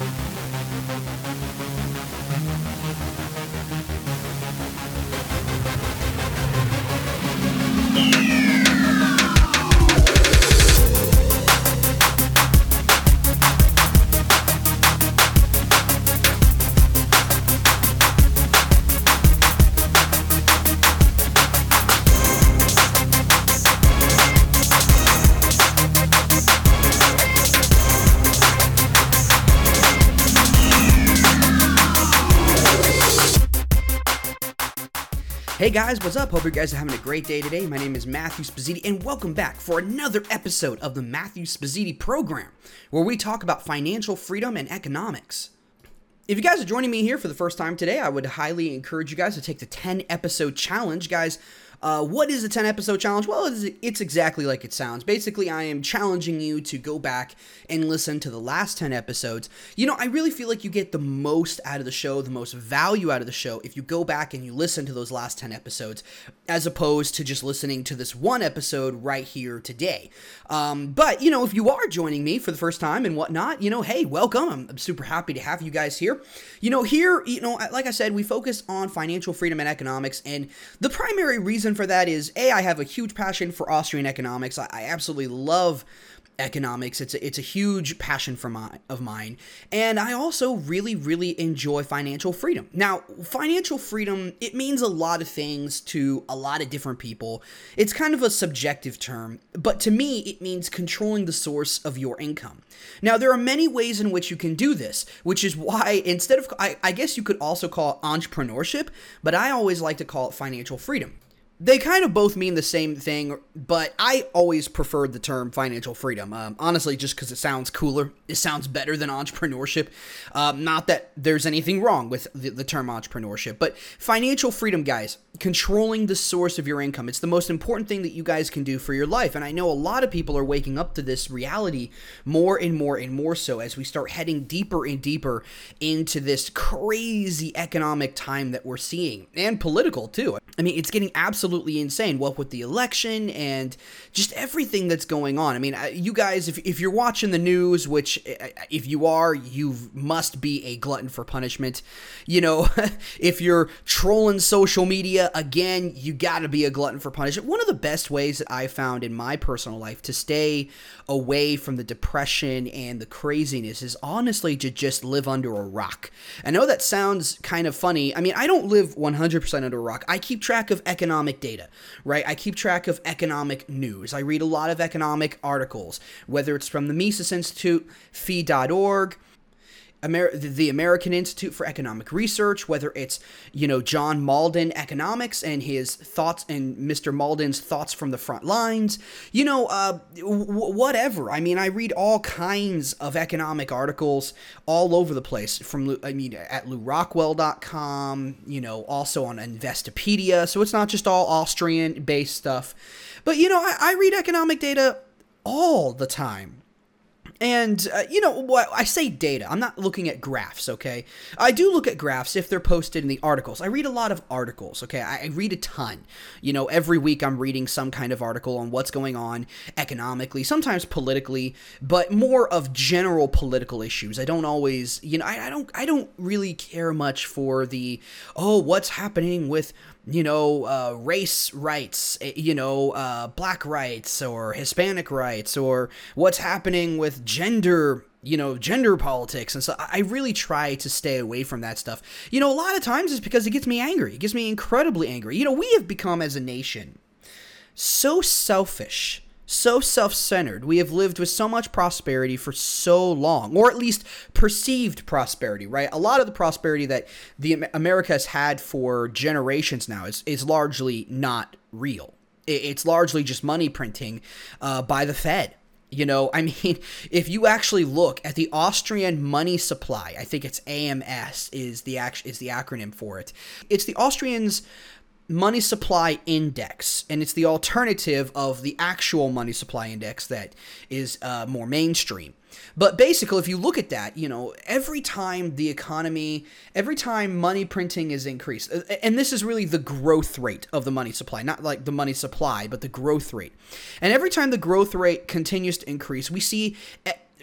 Bye. Hey guys, what's up? Hope you guys are having a great day today. My name is Matthew Spazziti, and welcome back for another episode of the Matthew Spazziti program, where we talk about financial freedom and economics. If you guys are joining me here for the first time today, I would highly encourage you guys to take the 10 episode challenge. Guys, uh, what is a 10 episode challenge? Well, it's, it's, exactly like it sounds. Basically, I am challenging you to go back and listen to the last 10 episodes. You know, I really feel like you get the most out of the show, the most value out of the show if you go back and you listen to those last 10 episodes, as opposed to just listening to this one episode right here today. Um, but, you know, if you are joining me for the first time and whatnot, you know, hey, welcome. I'm, I'm super happy to have you guys here. You know, here, you know, like I said, we focus on financial freedom and economics, and the primary reason for that is A, I have a huge passion for Austrian economics. I, I absolutely love economics. It's a, it's a huge passion for my, of mine. And I also really, really enjoy financial freedom. Now, financial freedom, it means a lot of things to a lot of different people. It's kind of a subjective term, but to me, it means controlling the source of your income. Now, there are many ways in which you can do this, which is why instead of, I, I guess you could also call it entrepreneurship, but I always like to call it financial freedom they kind of both mean the same thing, but I always preferred the term financial freedom. Um, honestly, just because it sounds cooler, it sounds better than entrepreneurship. Um, not that there's anything wrong with the, the term entrepreneurship, but financial freedom, guys, controlling the source of your income. It's the most important thing that you guys can do for your life. And I know a lot of people are waking up to this reality more and more and more so as we start heading deeper and deeper into this crazy economic time that we're seeing and political too. I mean, it's getting absolutely insane. What with the election and just everything that's going on. I mean, you guys, if, if you're watching the news, which if you are, you must be a glutton for punishment. You know, if you're trolling social media, again, you got to be a glutton for punishment. One of the best ways that I found in my personal life to stay away from the depression and the craziness is honestly to just live under a rock. I know that sounds kind of funny. I mean, I don't live 100% under a rock. I keep track of economic data, right? I keep track of economic news. I read a lot of economic articles, whether it's from the Mises Institute, fee.org, Amer- the American Institute for Economic Research, whether it's, you know, John Mauldin economics and his thoughts and Mr. Mauldin's thoughts from the front lines, you know, uh, w- whatever. I mean, I read all kinds of economic articles all over the place from, I mean, at lewrockwell.com, you know, also on Investopedia. So it's not just all Austrian based stuff. But, you know, I, I read economic data all the time and, uh, you know, what I say data, I'm not looking at graphs, okay? I do look at graphs if they're posted in the articles. I read a lot of articles, okay? I, I read a ton. You know, every week I'm reading some kind of article on what's going on economically, sometimes politically, but more of general political issues. I don't always, you know, I, I don't I don't really care much for the oh, what's happening with you know, uh, race rights, eh, you know, uh, black rights or Hispanic rights or what's happening with gender, you know, gender politics. And so I really try to stay away from that stuff. You know, a lot of times it's because it gets me angry. It gets me incredibly angry. You know, we have become as a nation so selfish so self centered. We have lived with so much prosperity for so long, or at least perceived prosperity, right? A lot of the prosperity that the America has had for generations now is, is largely not real. It's largely just money printing uh, by the Fed. You know, I mean, if you actually look at the Austrian money supply, I think it's AMS is the act- is the acronym for it. It's the Austrians money supply index, and it's the alternative of the actual money supply index that is uh, more mainstream. But basically, if you look at that, you know, every time the economy, every time money printing is increased, and this is really the growth rate of the money supply, not like the money supply, but the growth rate. And every time the growth rate continues to increase, we see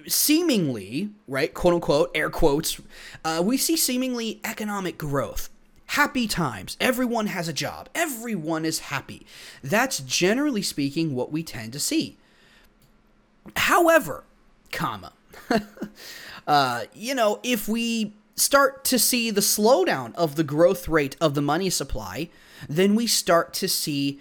seemingly, right, quote unquote, air quotes, uh, we see seemingly economic growth. Happy times. Everyone has a job. Everyone is happy. That's generally speaking what we tend to see. However, comma, uh, you know, if we start to see the slowdown of the growth rate of the money supply, then we start to see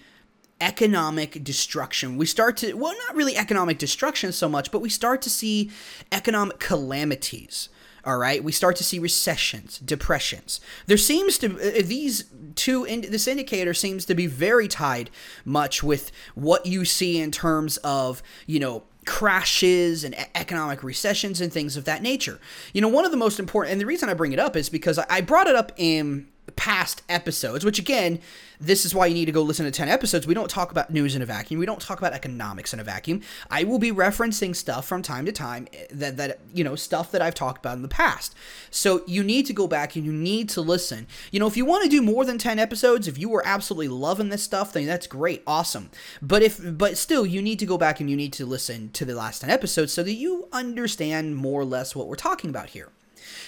economic destruction. We start to, well, not really economic destruction so much, but we start to see economic calamities. All right, we start to see recessions, depressions. There seems to uh, these two. In, this indicator seems to be very tied much with what you see in terms of you know crashes and economic recessions and things of that nature. You know, one of the most important, and the reason I bring it up is because I brought it up in past episodes, which again, this is why you need to go listen to 10 episodes. We don't talk about news in a vacuum. We don't talk about economics in a vacuum. I will be referencing stuff from time to time eh, that, that you know, stuff that I've talked about in the past. So you need to go back and you need to listen. You know, if you want to do more than 10 episodes, if you were absolutely loving this stuff, then that's great. Awesome. But if, but still, you need to go back and you need to listen to the last 10 episodes so that you understand more or less what we're talking about here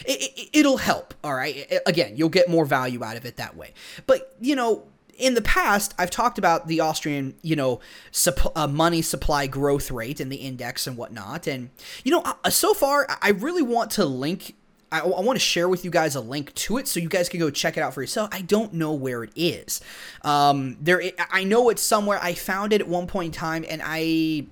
it, will it, help. All right. Again, you'll get more value out of it that way. But, you know, in the past, I've talked about the Austrian, you know, supp- uh, money supply growth rate and the index and whatnot. And, you know, uh, so far, I really want to link I, I, want to share with you guys a link to it so you guys can go check it out for yourself. I don't know where it is. Um, there, I know it's somewhere. I found it at one point in time, and I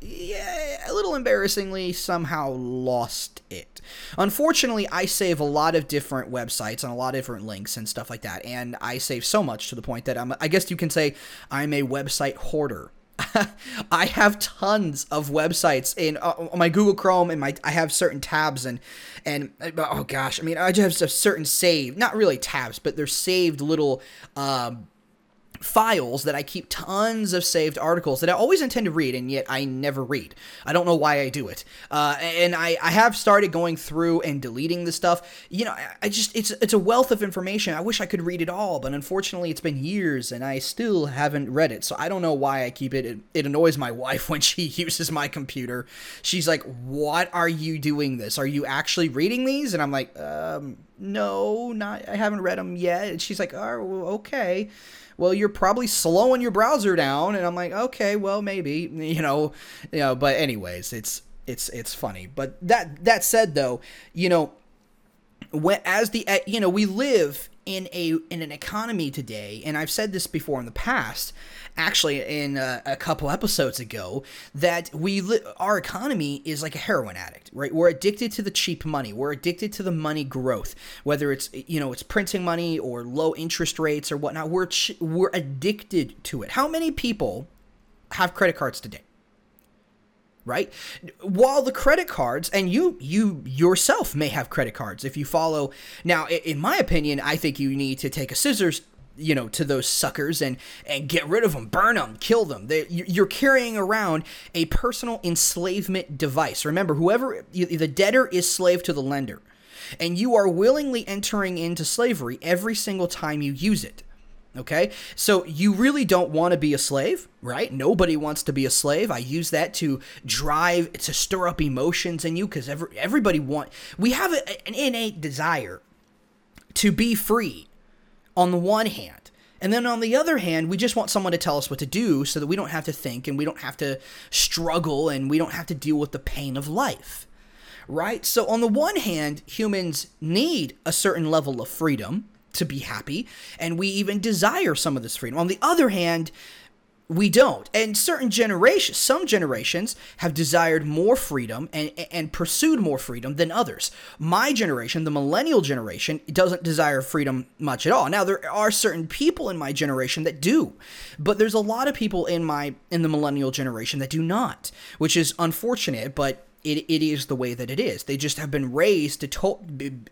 yeah, a little embarrassingly, somehow lost it. Unfortunately, I save a lot of different websites and a lot of different links and stuff like that, and I save so much to the point that I'm, I guess you can say I'm a website hoarder. I have tons of websites in uh, my Google Chrome and my I have certain tabs and and oh gosh, I mean I just have certain saved, not really tabs, but they're saved little um, files that I keep tons of saved articles that I always intend to read, and yet I never read. I don't know why I do it. Uh, and I, I have started going through and deleting the stuff. You know, I, I just it's it's a wealth of information. I wish I could read it all, but unfortunately, it's been years and I still haven't read it. So I don't know why I keep it. It, it annoys my wife when she uses my computer. She's like, "What are you doing this? Are you actually reading these?" And I'm like, um, "No, not. I haven't read them yet." And she's like, "Oh, okay." Well, you're probably slowing your browser down. And I'm like, okay, well, maybe, you know, you know, but anyways, it's, it's, it's funny. But that, that said though, you know, when, as the, eh, you know, we live in a, in an economy today, and I've said this before in the past, actually in a, a couple episodes ago that we li- our economy is like a heroin addict, right? We're addicted to the cheap money. We're addicted to the money growth, whether it's you know it's printing money or low interest rates or whatnot. We're ch- we're addicted to it. How many people have credit cards today? right while the credit cards and you you yourself may have credit cards if you follow now in my opinion i think you need to take a scissors you know to those suckers and and get rid of them burn them kill them they, you're carrying around a personal enslavement device remember whoever the debtor is slave to the lender and you are willingly entering into slavery every single time you use it Okay, so you really don't want to be a slave, right? Nobody wants to be a slave. I use that to drive, to stir up emotions in you because every, everybody want. We have a, an innate desire to be free, on the one hand. And then on the other hand, we just want someone to tell us what to do so that we don't have to think and we don't have to struggle and we don't have to deal with the pain of life. Right? So, on the one hand, humans need a certain level of freedom to be happy, and we even desire some of this freedom. On the other hand, we don't. And certain generations, some generations have desired more freedom and, and pursued more freedom than others. My generation, the millennial generation, doesn't desire freedom much at all. Now there are certain people in my generation that do, but there's a lot of people in my in the millennial generation that do not, which is unfortunate, but it, it is the way that it is. They just have been raised to, to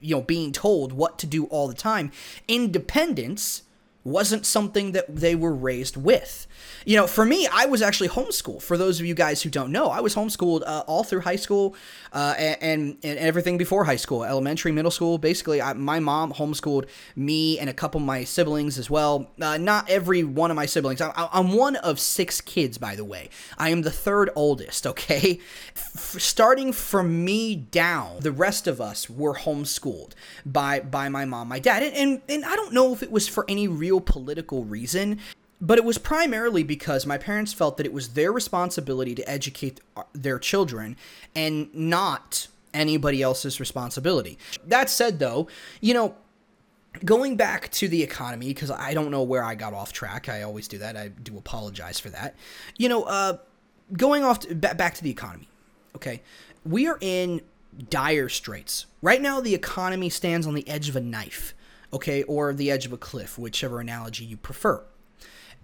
you know, being told what to do all the time. Independence wasn't something that they were raised with. You know, for me, I was actually homeschooled. For those of you guys who don't know, I was homeschooled uh, all through high school uh, and, and everything before high school, elementary, middle school. Basically, I, my mom homeschooled me and a couple of my siblings as well. Uh, not every one of my siblings. I, I'm one of six kids, by the way. I am the third oldest, okay? F- starting from me down, the rest of us were homeschooled by, by my mom, my dad. And, and, and I don't know if it was for any real political reason. But it was primarily because my parents felt that it was their responsibility to educate their children and not anybody else's responsibility. That said, though, you know, going back to the economy, because I don't know where I got off track, I always do that. I do apologize for that. You know, uh, going off to, back to the economy, okay? We are in dire straits. Right now, the economy stands on the edge of a knife, okay, or the edge of a cliff, whichever analogy you prefer.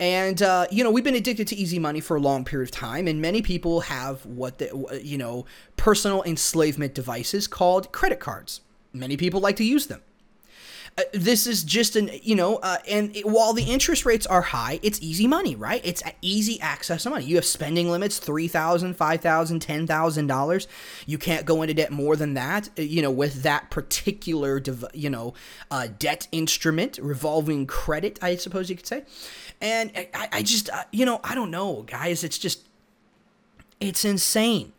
And, uh, you know, we've been addicted to easy money for a long period of time, and many people have what, the, you know, personal enslavement devices called credit cards. Many people like to use them. Uh, this is just an you know uh, and it, while the interest rates are high it's easy money right it's easy access to money you have spending limits $3000 $5000 $10000 you can't go into debt more than that uh, you know with that particular you know uh, debt instrument revolving credit i suppose you could say and i, I just uh, you know i don't know guys it's just it's insane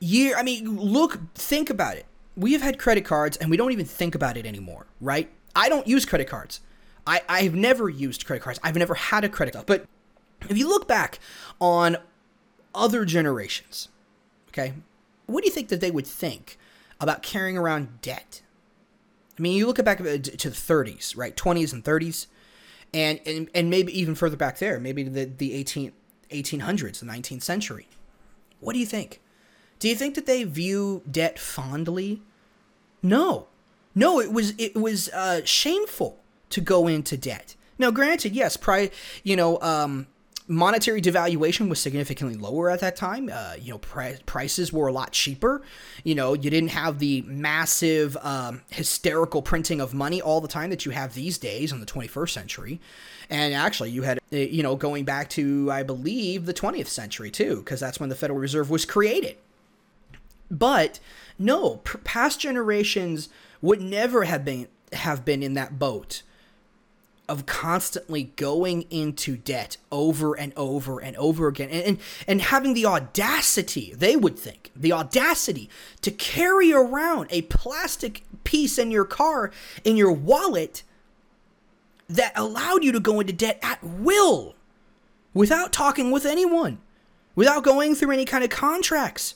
year i mean look think about it we have had credit cards and we don't even think about it anymore, right? I don't use credit cards. I, I've never used credit cards. I've never had a credit card. But if you look back on other generations, okay, what do you think that they would think about carrying around debt? I mean, you look back to the 30s, right? 20s and 30s, and, and, and maybe even further back there, maybe the, the 18, 1800s, the 19th century. What do you think? Do you think that they view debt fondly? No. No, it was it was uh, shameful to go into debt. Now, granted, yes, pri- you know, um, monetary devaluation was significantly lower at that time. Uh, you know, pri- prices were a lot cheaper. You know, you didn't have the massive um, hysterical printing of money all the time that you have these days in the 21st century. And actually, you had, uh, you know, going back to, I believe, the 20th century too, because that's when the Federal Reserve was created. But no, past generations would never have been have been in that boat of constantly going into debt over and over and over again and, and, and having the audacity, they would think, the audacity to carry around a plastic piece in your car, in your wallet, that allowed you to go into debt at will without talking with anyone, without going through any kind of contracts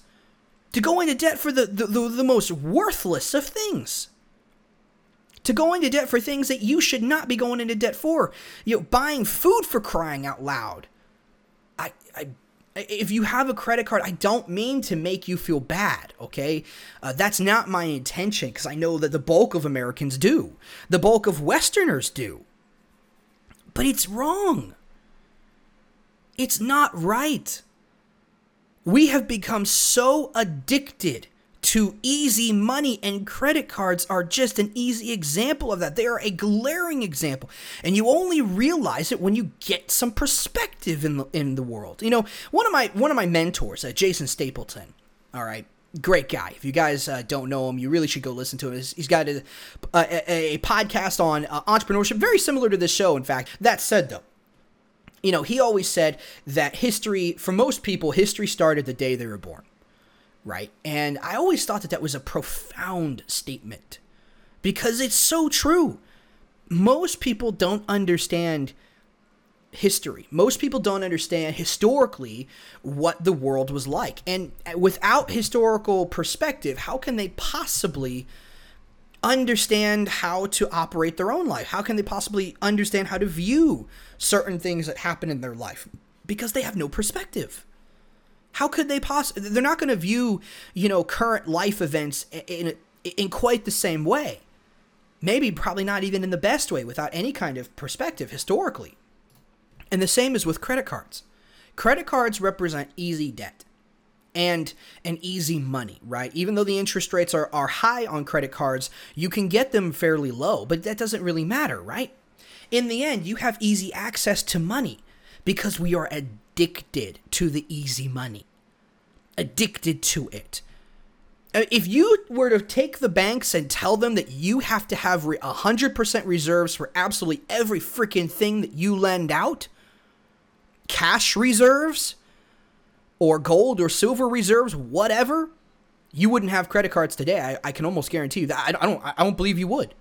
to go into debt for the, the, the, the, most worthless of things. To go into debt for things that you should not be going into debt for. You know, buying food for crying out loud. I, I, if you have a credit card, I don't mean to make you feel bad, okay? Uh, that's not my intention because I know that the bulk of Americans do. The bulk of Westerners do. But it's wrong. It's not right. We have become so addicted to easy money, and credit cards are just an easy example of that. They are a glaring example, and you only realize it when you get some perspective in the in the world. You know, one of my one of my mentors, uh, Jason Stapleton. All right, great guy. If you guys uh, don't know him, you really should go listen to him. He's got a, a, a podcast on uh, entrepreneurship, very similar to this show. In fact, that said, though, you know, he always said that history, for most people, history started the day they were born, right? And I always thought that that was a profound statement because it's so true. Most people don't understand history. Most people don't understand historically what the world was like. And without historical perspective, how can they possibly understand how to operate their own life? How can they possibly understand how to view certain things that happen in their life? Because they have no perspective. How could they possibly? They're not going to view, you know, current life events in, in quite the same way. Maybe, probably not even in the best way, without any kind of perspective historically. And the same is with credit cards. Credit cards represent easy debt and an easy money, right? Even though the interest rates are, are high on credit cards, you can get them fairly low, but that doesn't really matter, right? In the end, you have easy access to money because we are addicted to the easy money. Addicted to it. Uh, If you were to take the banks and tell them that you have to have re- 100% reserves for absolutely every freaking thing that you lend out, cash reserves, or gold or silver reserves, whatever, you wouldn't have credit cards today. I, I can almost guarantee you that. I, I don't. I don't believe you would.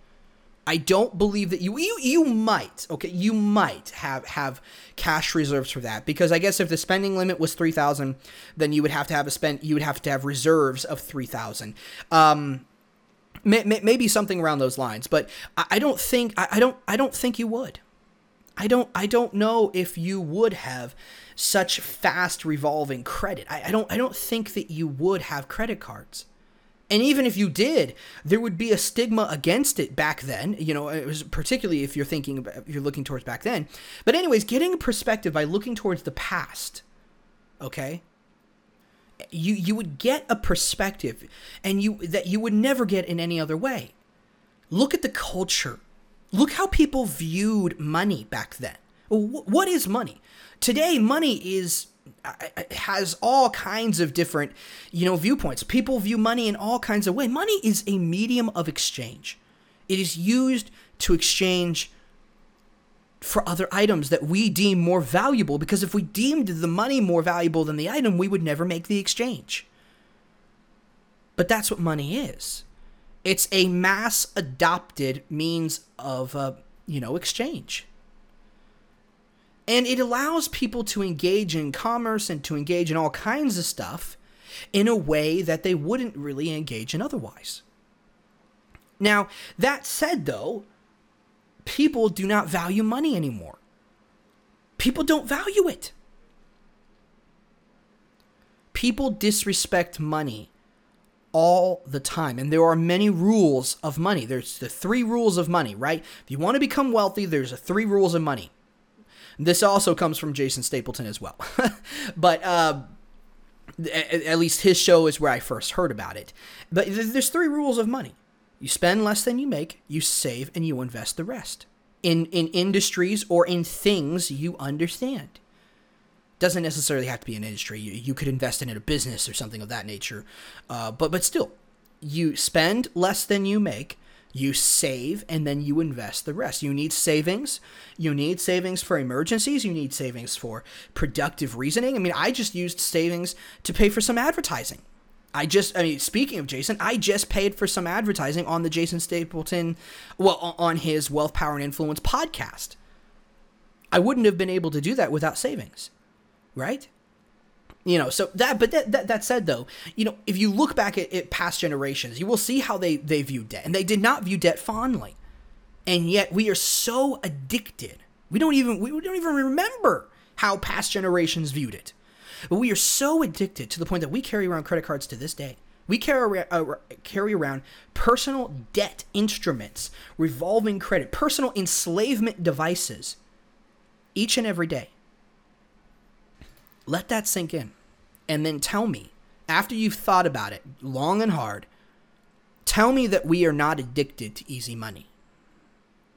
I don't believe that you you you might okay you might have have cash reserves for that because I guess if the spending limit was three thousand, then you would have to have a spend you would have to have reserves of three thousand. Um, may, may, maybe something around those lines, but I, I don't think I, I don't I don't think you would. I don't I don't know if you would have such fast revolving credit. I, I don't I don't think that you would have credit cards. And even if you did, there would be a stigma against it back then. You know, it was particularly if you're thinking about, if you're looking towards back then. But anyways, getting a perspective by looking towards the past. Okay? You you would get a perspective and you that you would never get in any other way. Look at the culture. Look how people viewed money back then. What is money? Today, money is has all kinds of different, you know, viewpoints. People view money in all kinds of ways. Money is a medium of exchange. It is used to exchange for other items that we deem more valuable because if we deemed the money more valuable than the item, we would never make the exchange. But that's what money is. It's a mass adopted means of, uh, you know, exchange and it allows people to engage in commerce and to engage in all kinds of stuff in a way that they wouldn't really engage in otherwise. Now, that said, though, people do not value money anymore. People don't value it. People disrespect money all the time. And there are many rules of money. There's the three rules of money, right? If you want to become wealthy, there's the three rules of money. This also comes from Jason Stapleton as well. but uh, at least his show is where I first heard about it. But there's three rules of money you spend less than you make, you save, and you invest the rest in, in industries or in things you understand. Doesn't necessarily have to be an industry. You, you could invest in a business or something of that nature. Uh, but, but still, you spend less than you make, you save and then you invest the rest. You need savings. You need savings for emergencies. You need savings for productive reasoning. I mean, I just used savings to pay for some advertising. I just, I mean, speaking of Jason, I just paid for some advertising on the Jason Stapleton, well, on his Wealth, Power, and Influence podcast. I wouldn't have been able to do that without savings, right? You know, so that, but that, that, that said though, you know, if you look back at, at past generations, you will see how they, they view debt. And they did not view debt fondly. And yet we are so addicted. We don't even, we don't even remember how past generations viewed it. But we are so addicted to the point that we carry around credit cards to this day. We carry, uh, carry around personal debt instruments, revolving credit, personal enslavement devices each and every day. Let that sink in and then tell me, after you've thought about it long and hard, tell me that we are not addicted to easy money.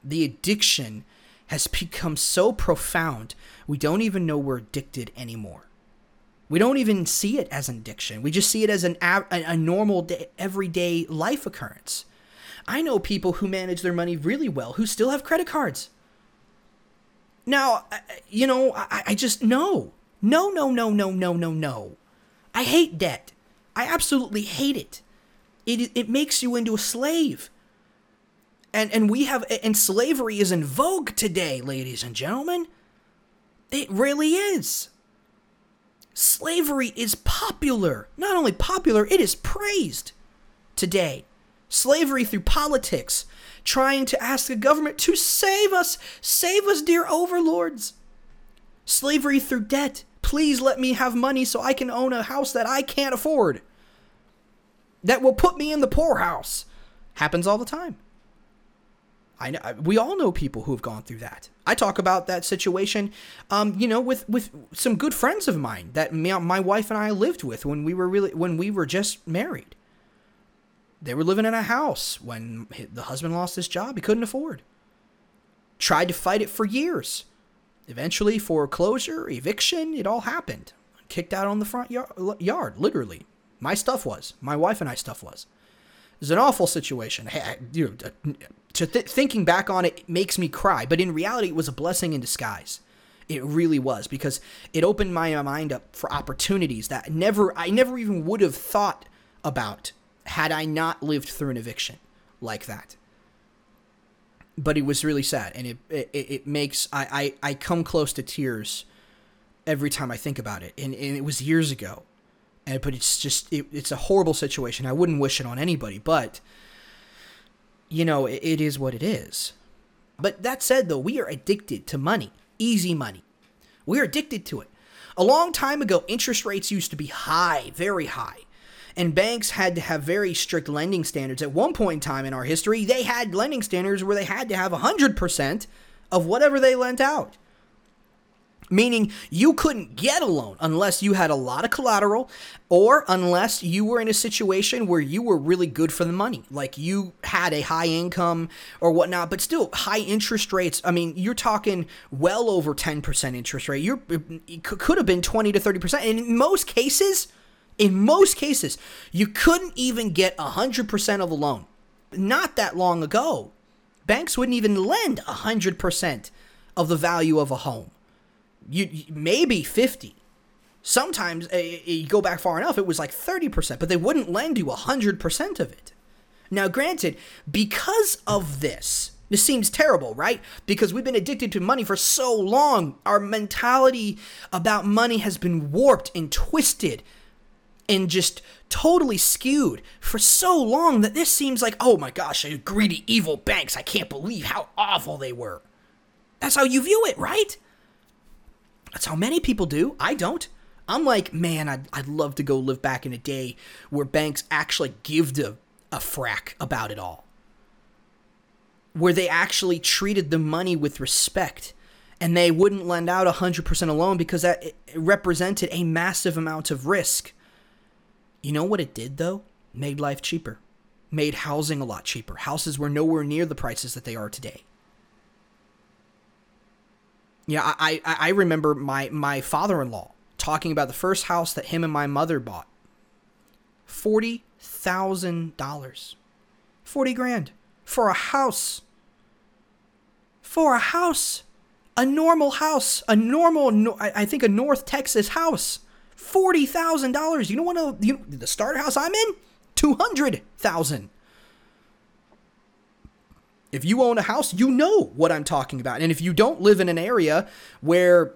The addiction has become so profound, we don't even know we're addicted anymore. We don't even see it as an addiction. We just see it as an a, a normal day, everyday life occurrence. I know people who manage their money really well who still have credit cards. Now, you know, I, I just know. No, no, no, no, no, no, no. I hate debt. I absolutely hate it. It it makes you into a slave. And and we have and slavery is in vogue today, ladies and gentlemen. It really is. Slavery is popular. Not only popular, it is praised today. Slavery through politics, trying to ask the government to save us, save us, dear overlords. Slavery through debt, Please let me have money so I can own a house that I can't afford. That will put me in the poorhouse. Happens all the time. I know we all know people who have gone through that. I talk about that situation, um, you know, with with some good friends of mine that my wife and I lived with when we were really when we were just married. They were living in a house when the husband lost his job; he couldn't afford. Tried to fight it for years. Eventually, foreclosure, eviction, it all happened. Kicked out on the front yard, literally. My stuff was. My wife and I stuff was. It was an awful situation. Hey, you know, uh, to th- thinking back on it, it makes me cry. But in reality, it was a blessing in disguise. It really was because it opened my mind up for opportunities that never I never even would have thought about had I not lived through an eviction like that but it was really sad, and it it, it makes I, I I come close to tears every time I think about it, and, and it was years ago, and but it's just it, it's a horrible situation. I wouldn't wish it on anybody, but you know it, it is what it is. But that said, though, we are addicted to money, easy money. We are addicted to it. A long time ago, interest rates used to be high, very high and banks had to have very strict lending standards. At one point in time in our history, they had lending standards where they had to have 100% of whatever they lent out. Meaning you couldn't get a loan unless you had a lot of collateral or unless you were in a situation where you were really good for the money. Like you had a high income or whatnot, but still high interest rates. I mean, you're talking well over 10% interest rate. You're, could have been 20 to 30%. And in most cases, in most cases, you couldn't even get 100% of a loan. Not that long ago, banks wouldn't even lend 100% of the value of a home. You maybe 50. Sometimes uh, you go back far enough, it was like 30%, but they wouldn't lend you 100% of it. Now, granted, because of this, this seems terrible, right? Because we've been addicted to money for so long. Our mentality about money has been warped and twisted and just totally skewed for so long that this seems like, oh my gosh, greedy, evil banks. I can't believe how awful they were. That's how you view it, right? That's how many people do. I don't. I'm like, man, I'd, I'd love to go live back in a day where banks actually give a, a frack about it all. Where they actually treated the money with respect and they wouldn't lend out 100% a loan because that represented a massive amount of risk you know what it did though? Made life cheaper. Made housing a lot cheaper. Houses were nowhere near the prices that they are today. Yeah, I, I, I remember my, my father in law talking about the first house that him and my mother bought. Forty thousand dollars. Forty grand. For a house. For a house. A normal house. A normal I think a North Texas house forty thousand dollars. You don't want to. You the starter house I'm in, two hundred thousand. If you own a house, you know what I'm talking about. And if you don't live in an area where,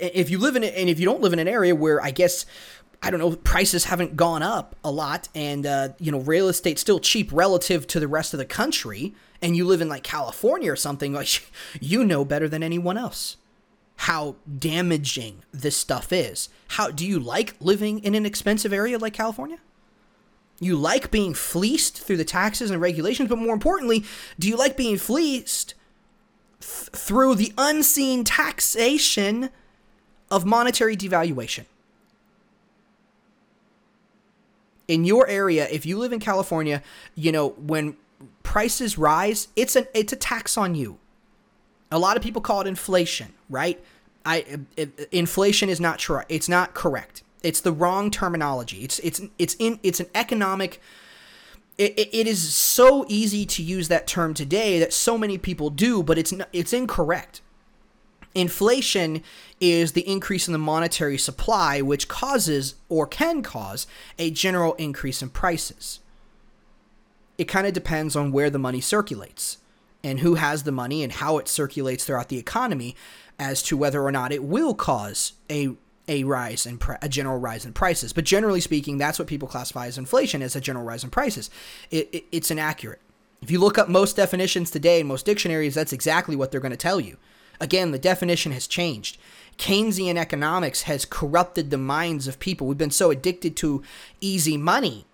if you live in, it and if you don't live in an area where I guess I don't know, prices haven't gone up a lot, and uh, you know, real estate's still cheap relative to the rest of the country, and you live in like California or something, like you know better than anyone else how damaging this stuff is. How do you like living in an expensive area like California? You like being fleeced through the taxes and regulations, but more importantly, do you like being fleeced th- through the unseen taxation of monetary devaluation? In your area, if you live in California, you know, when prices rise, it's an it's a tax on you. A lot of people call it inflation, right? I it, inflation is not true. It's not correct. It's the wrong terminology. It's it's it's in it's an economic. It, it is so easy to use that term today that so many people do, but it's it's incorrect. Inflation is the increase in the monetary supply, which causes or can cause a general increase in prices. It kind of depends on where the money circulates and who has the money and how it circulates throughout the economy as to whether or not it will cause a a rise in a general rise in prices. But generally speaking, that's what people classify as inflation as a general rise in prices. It, it, it's inaccurate. If you look up most definitions today in most dictionaries, that's exactly what they're going to tell you. Again, the definition has changed. Keynesian economics has corrupted the minds of people. We've been so addicted to easy money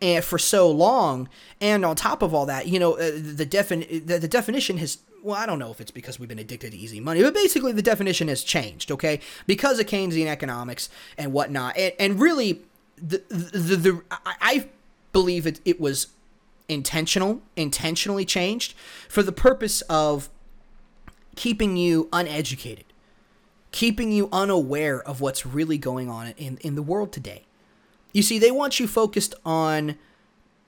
and for so long. And on top of all that you know uh, the defin the, the definition has well i don't know if it's because we've been addicted to easy money but basically the definition has changed okay? Because of keynesian economics and whatnot. And, and really the, the, the i believe it, it was intentional, intentionally changed for the purpose of keeping you uneducated, keeping you unaware of what's really going on in, in the world today. You see, they want you focused on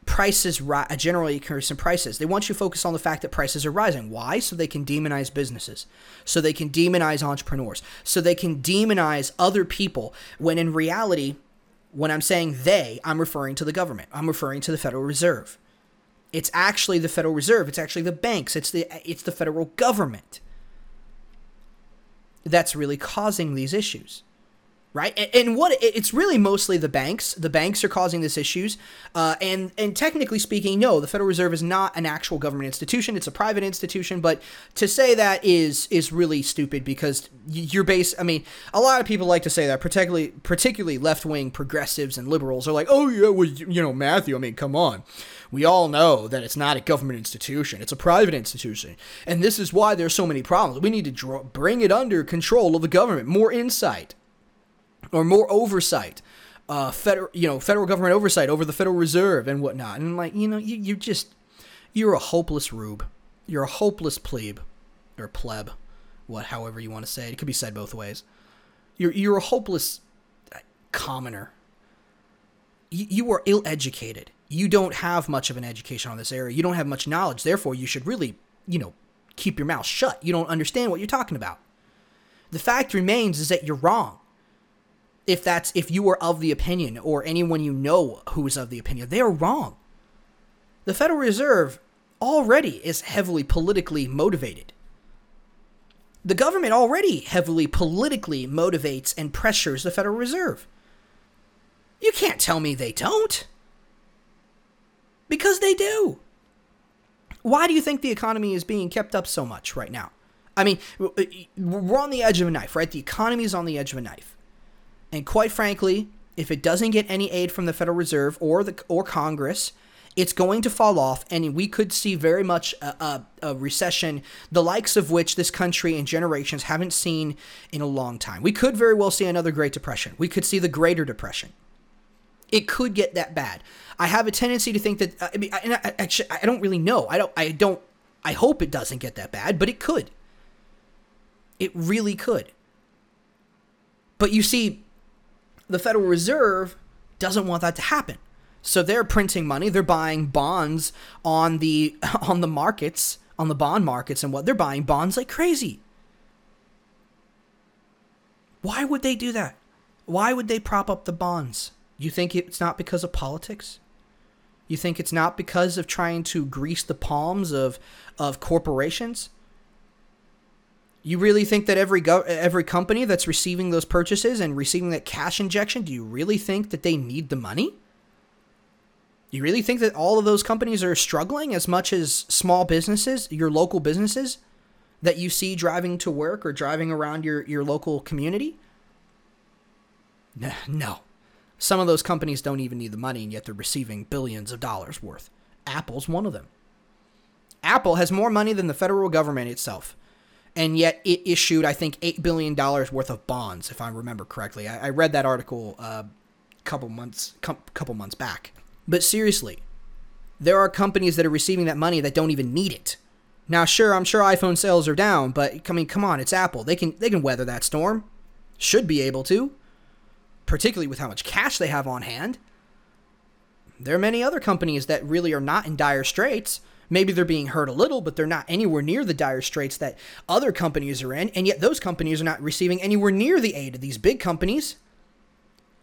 prices, ri- a general increase in prices. They want you focused on the fact that prices are rising. Why? So they can demonize businesses, so they can demonize entrepreneurs, so they can demonize other people. When in reality, when I'm saying they, I'm referring to the government. I'm referring to the Federal Reserve. It's actually the Federal Reserve. It's actually the banks. It's the it's the federal government that's really causing these issues right? And, and, what it's really mostly the banks. The banks are causing these issues, uh, and and technically speaking, no, the Federal Reserve is not an actual government institution; it's a private institution. But to say that is is really stupid because you're based. I mean, a lot of people like to say that, particularly particularly left wing progressives and liberals are like, oh yeah, well you know Matthew. I mean, come on. We all know that it's not a government institution; it's a private institution, and this is why there's so many problems. We need to draw, bring it under control of the government, more insight or more oversight, uh, federal, you know, federal government oversight over the Federal Reserve and whatnot. And I'm like, you know, you, you just, you're a hopeless rube. You're a hopeless plebe or pleb, what, however you want to say it. It could be said both ways. You're, you're a hopeless uh, commoner. You, you are ill educated. You don't have much of an education on this area. You don't have much knowledge. Therefore, you should really, you know, keep your mouth shut. You don't understand what you're talking about. The fact remains is that you're wrong if that's if you are of the opinion or anyone you know who is of the opinion they are wrong. The federal reserve already is heavily politically motivated. The government already heavily politically motivates and pressures the federal reserve. You can't tell me they don't. Because they do. Why do you think the economy is being kept up so much right now? I mean we're on the edge of a knife right? The economy is on the edge of a knife and quite frankly, if it doesn't get any aid from the Federal Reserve or the or Congress, it's going to fall off, and we could see very much a, a, a, recession, the likes of which this country and generations haven't seen in a long time. We could very well see another Great Depression. We could see the Greater Depression. It could get that bad. I have a tendency to think that. Uh, I mean, I, I, actually, I don't really know. I don't. I don't. I hope it doesn't get that bad, but it could. It really could. But you see, the Federal Reserve doesn't want that to happen. So they're printing money, they're buying bonds on the on the markets, on the bond markets and what they're buying bonds like crazy. Why would they do that? Why would they prop up the bonds? You think it's not because of politics? You think it's not because of trying to grease the palms of of corporations? You really think that every every company that's receiving those purchases and receiving that cash injection, do you really think that they need the money? You really think that all of those companies are struggling as much as small businesses, your local businesses that you see driving to work or driving around your, your local community? No. Some of those companies don't even need the money, and yet they're receiving billions of dollars worth. Apple's one of them. Apple has more money than the federal government itself and yet it issued, I think, eight billion dollars worth of bonds, if I remember correctly. I, I read that article a uh, couple months, couple months back. But seriously, there are companies that are receiving that money that don't even need it. Now, sure, I'm sure iPhone sales are down, but I mean, come on, it's Apple. They can they can weather that storm. Should be able to, particularly with how much cash they have on hand. There are many other companies that really are not in dire straits Maybe they're being hurt a little, but they're not anywhere near the dire straits that other companies are in, and yet those companies are not receiving anywhere near the aid of these big companies.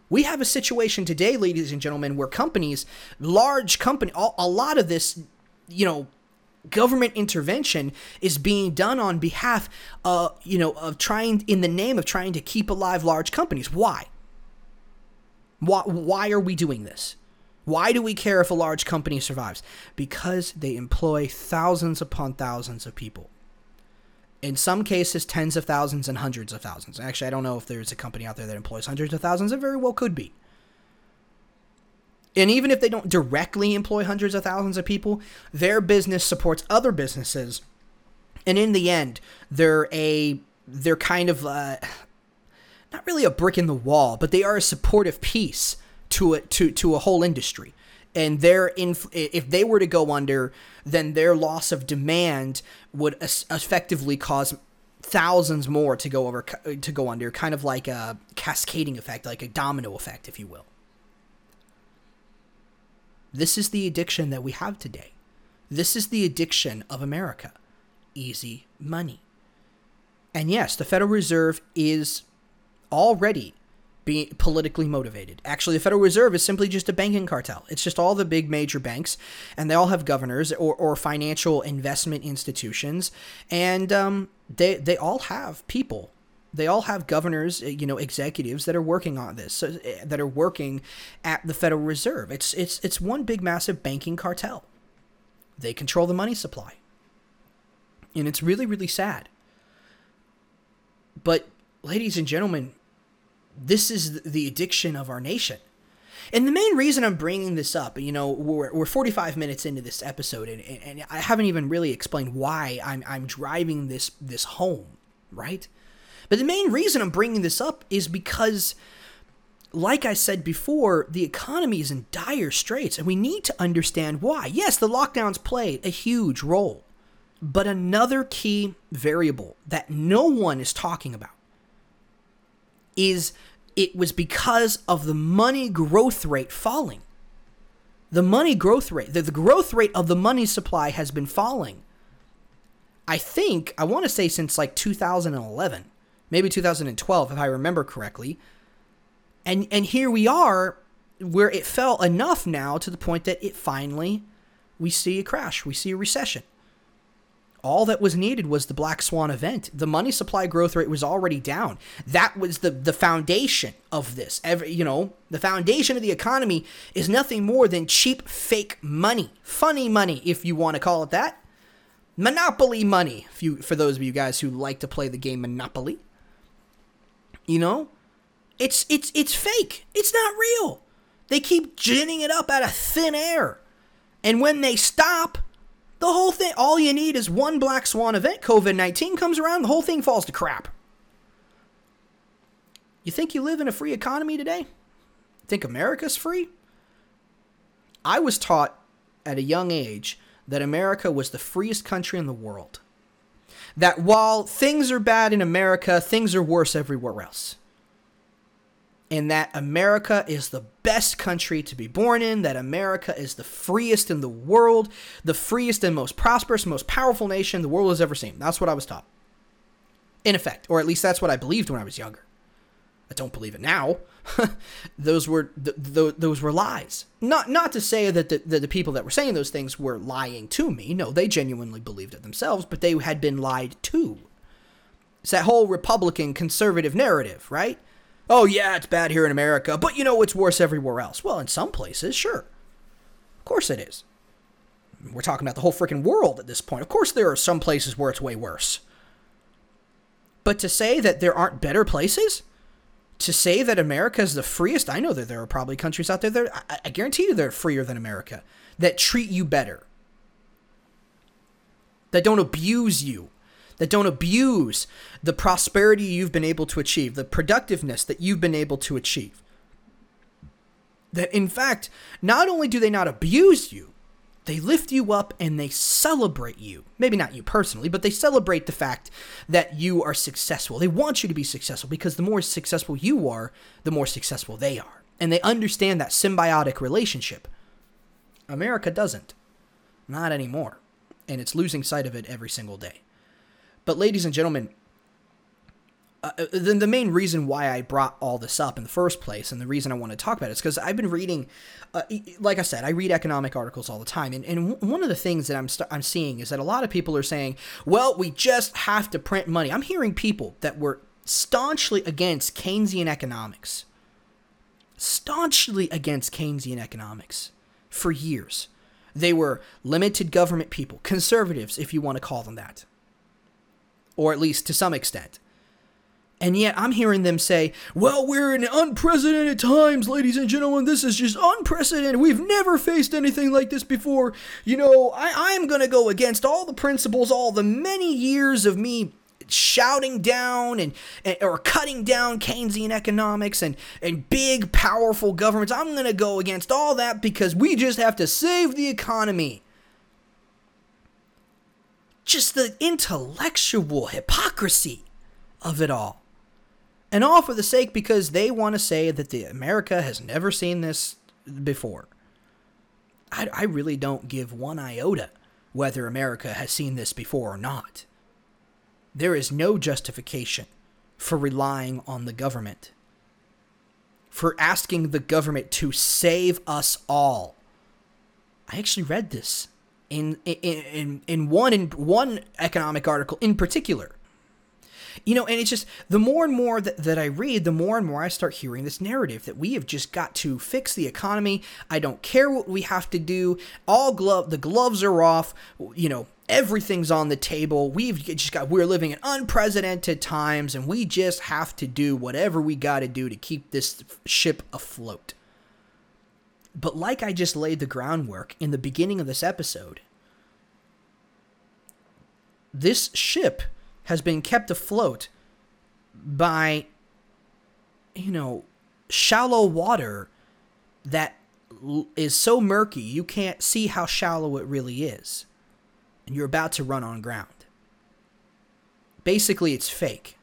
We have a situation today, ladies and gentlemen, where companies, large company, a lot of this, you know, government intervention is being done on behalf, uh, you know, of trying in the name of trying to keep alive large companies. Why? Why? Why are we doing this? Why do we care if a large company survives? Because they employ thousands upon thousands of people. In some cases, tens of thousands and hundreds of thousands. Actually, I don't know if there's a company out there that employs hundreds of thousands. It very well could be. And even if they don't directly employ hundreds of thousands of people, their business supports other businesses. And in the end, they're a they're kind of uh, not really a brick in the wall, but they are a supportive piece to a to to a whole industry. and their inf- if they were to go under, then their loss of demand would es- effectively cause thousands more to go over uh, to go under, kind of like a cascading effect, like a domino effect, if you will. This is the addiction that we have today. This is the addiction of America. Easy money. And yes, the Federal Reserve is already being politically motivated. Actually, the Federal Reserve is simply just a banking cartel. It's just all the big major banks, and they all have governors or, or financial investment institutions, and um, they they all have people. They all have governors, you know, executives that are working on this, so, eh, that are working at the Federal Reserve. It's it's it's one big massive banking cartel. They control the money supply, and it's really really sad. But, ladies and gentlemen, this is the addiction of our nation. And the main reason I'm bringing this up, you know, we're, we're 45 minutes into this episode, and, and I haven't even really explained why I'm, I'm driving this this home, right? But the main reason I'm bringing this up is because, like I said before, the economy is in dire straits, and we need to understand why. Yes, the lockdowns played a huge role, but another key variable that no one is talking about is it was because of the money growth rate falling. The money growth rate, the, the growth rate of the money supply has been falling. I think, I want to say since like 2011, maybe 2012, if I remember correctly. And, and here we are where it fell enough now to the point that it finally, we see a crash, we see a recession all that was needed was the black swan event. The money supply growth rate was already down. That was the the foundation of this. Every you know the foundation of the economy is nothing more than cheap fake money. Funny money if you want to call it that. Monopoly money if you for those of you guys who like to play the game monopoly. You know? It's it's it's fake. It's not real. They keep ginning it up out of thin air. And when they stop the whole thing, all you need is one black swan event. COVID 19 comes around, the whole thing falls to crap. You think you live in a free economy today? Think America's free? I was taught at a young age that America was the freest country in the world. That while things are bad in America, things are worse everywhere else and that America is the best country to be born in, that America is the freest in the world, the freest and most prosperous, most powerful nation the world has ever seen. That's what I was taught. In effect, or at least that's what I believed when I was younger. I don't believe it now. those were th- th- those were lies. Not not to say that the, the, the people that were saying those things were lying to me. No, they genuinely believed it themselves, but they had been lied to. It's that whole Republican conservative narrative, right? Oh, yeah, it's bad here in America, but you know it's worse everywhere else. Well, in some places, sure. Of course it is. We're talking about the whole freaking world at this point. Of course, there are some places where it's way worse. But to say that there aren't better places, to say that America is the freest, I know that there are probably countries out there that I, I guarantee you they're freer than America, that treat you better, that don't abuse you, that don't abuse the prosperity you've been able to achieve, the productiveness that you've been able to achieve. That in fact, not only do they not abuse you, they lift you up and they celebrate you. Maybe not you personally, but they celebrate the fact that you are successful. They want you to be successful because the more successful you are, the more successful they are. And they understand that symbiotic relationship. America doesn't. Not anymore. And it's losing sight of it every single day. But, ladies and gentlemen, uh, uh the, the main reason why I brought all this up in the first place, and the reason I want to talk about it, is because I've been reading, uh, like I said, I read economic articles all the time, and, and one of the things that I'm st- I'm seeing is that a lot of people are saying, "Well, we just have to print money." I'm hearing people that were staunchly against Keynesian economics, staunchly against Keynesian economics for years. They were limited government people, conservatives, if you want to call them that or at least to some extent. And yet I'm hearing them say, well, we're in unprecedented times, ladies and gentlemen. This is just unprecedented. We've never faced anything like this before. You know, I, I'm going to go against all the principles, all the many years of me shouting down and, and or cutting down Keynesian economics and and big powerful governments. I'm going to go against all that because we just have to save the economy. Just the intellectual hypocrisy of it all. And all for the sake because they want to say that the America has never seen this before. I, I really don't give one iota whether America has seen this before or not. There is no justification for relying on the government, for asking the government to save us all. I actually read this in in in, one in one economic article in particular you know, and it's just the more and more that, that I read, the more and more I start hearing this narrative that we have just got to fix the economy. I don't care what we have to do. All glove, the gloves are off. You know, everything's on the table. We've just got, we're living in unprecedented times and we just have to do whatever we got to do to keep this ship afloat. But like I just laid the groundwork in the beginning of this episode, this ship has been kept afloat by, you know, shallow water that is so murky you can't see how shallow it really is. And you're about to run on ground. Basically, it's fake.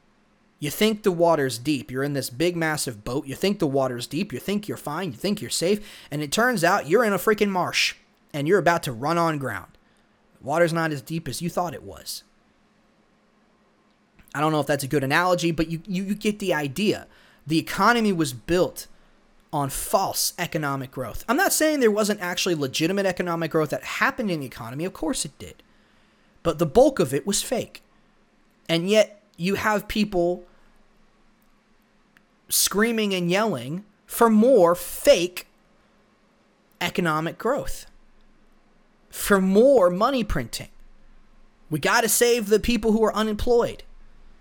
You think the water's deep. You're in this big, massive boat. You think the water's deep. You think you're fine. You think you're safe. And it turns out you're in a freaking marsh and you're about to run on ground. water's not as deep as you thought it was. I don't know if that's a good analogy, but you, you, you get the idea. The economy was built on false economic growth. I'm not saying there wasn't actually legitimate economic growth that happened in the economy. Of course it did. But the bulk of it was fake. And yet you have people screaming and yelling for more fake economic growth, for more money printing. We got to save the people who are unemployed.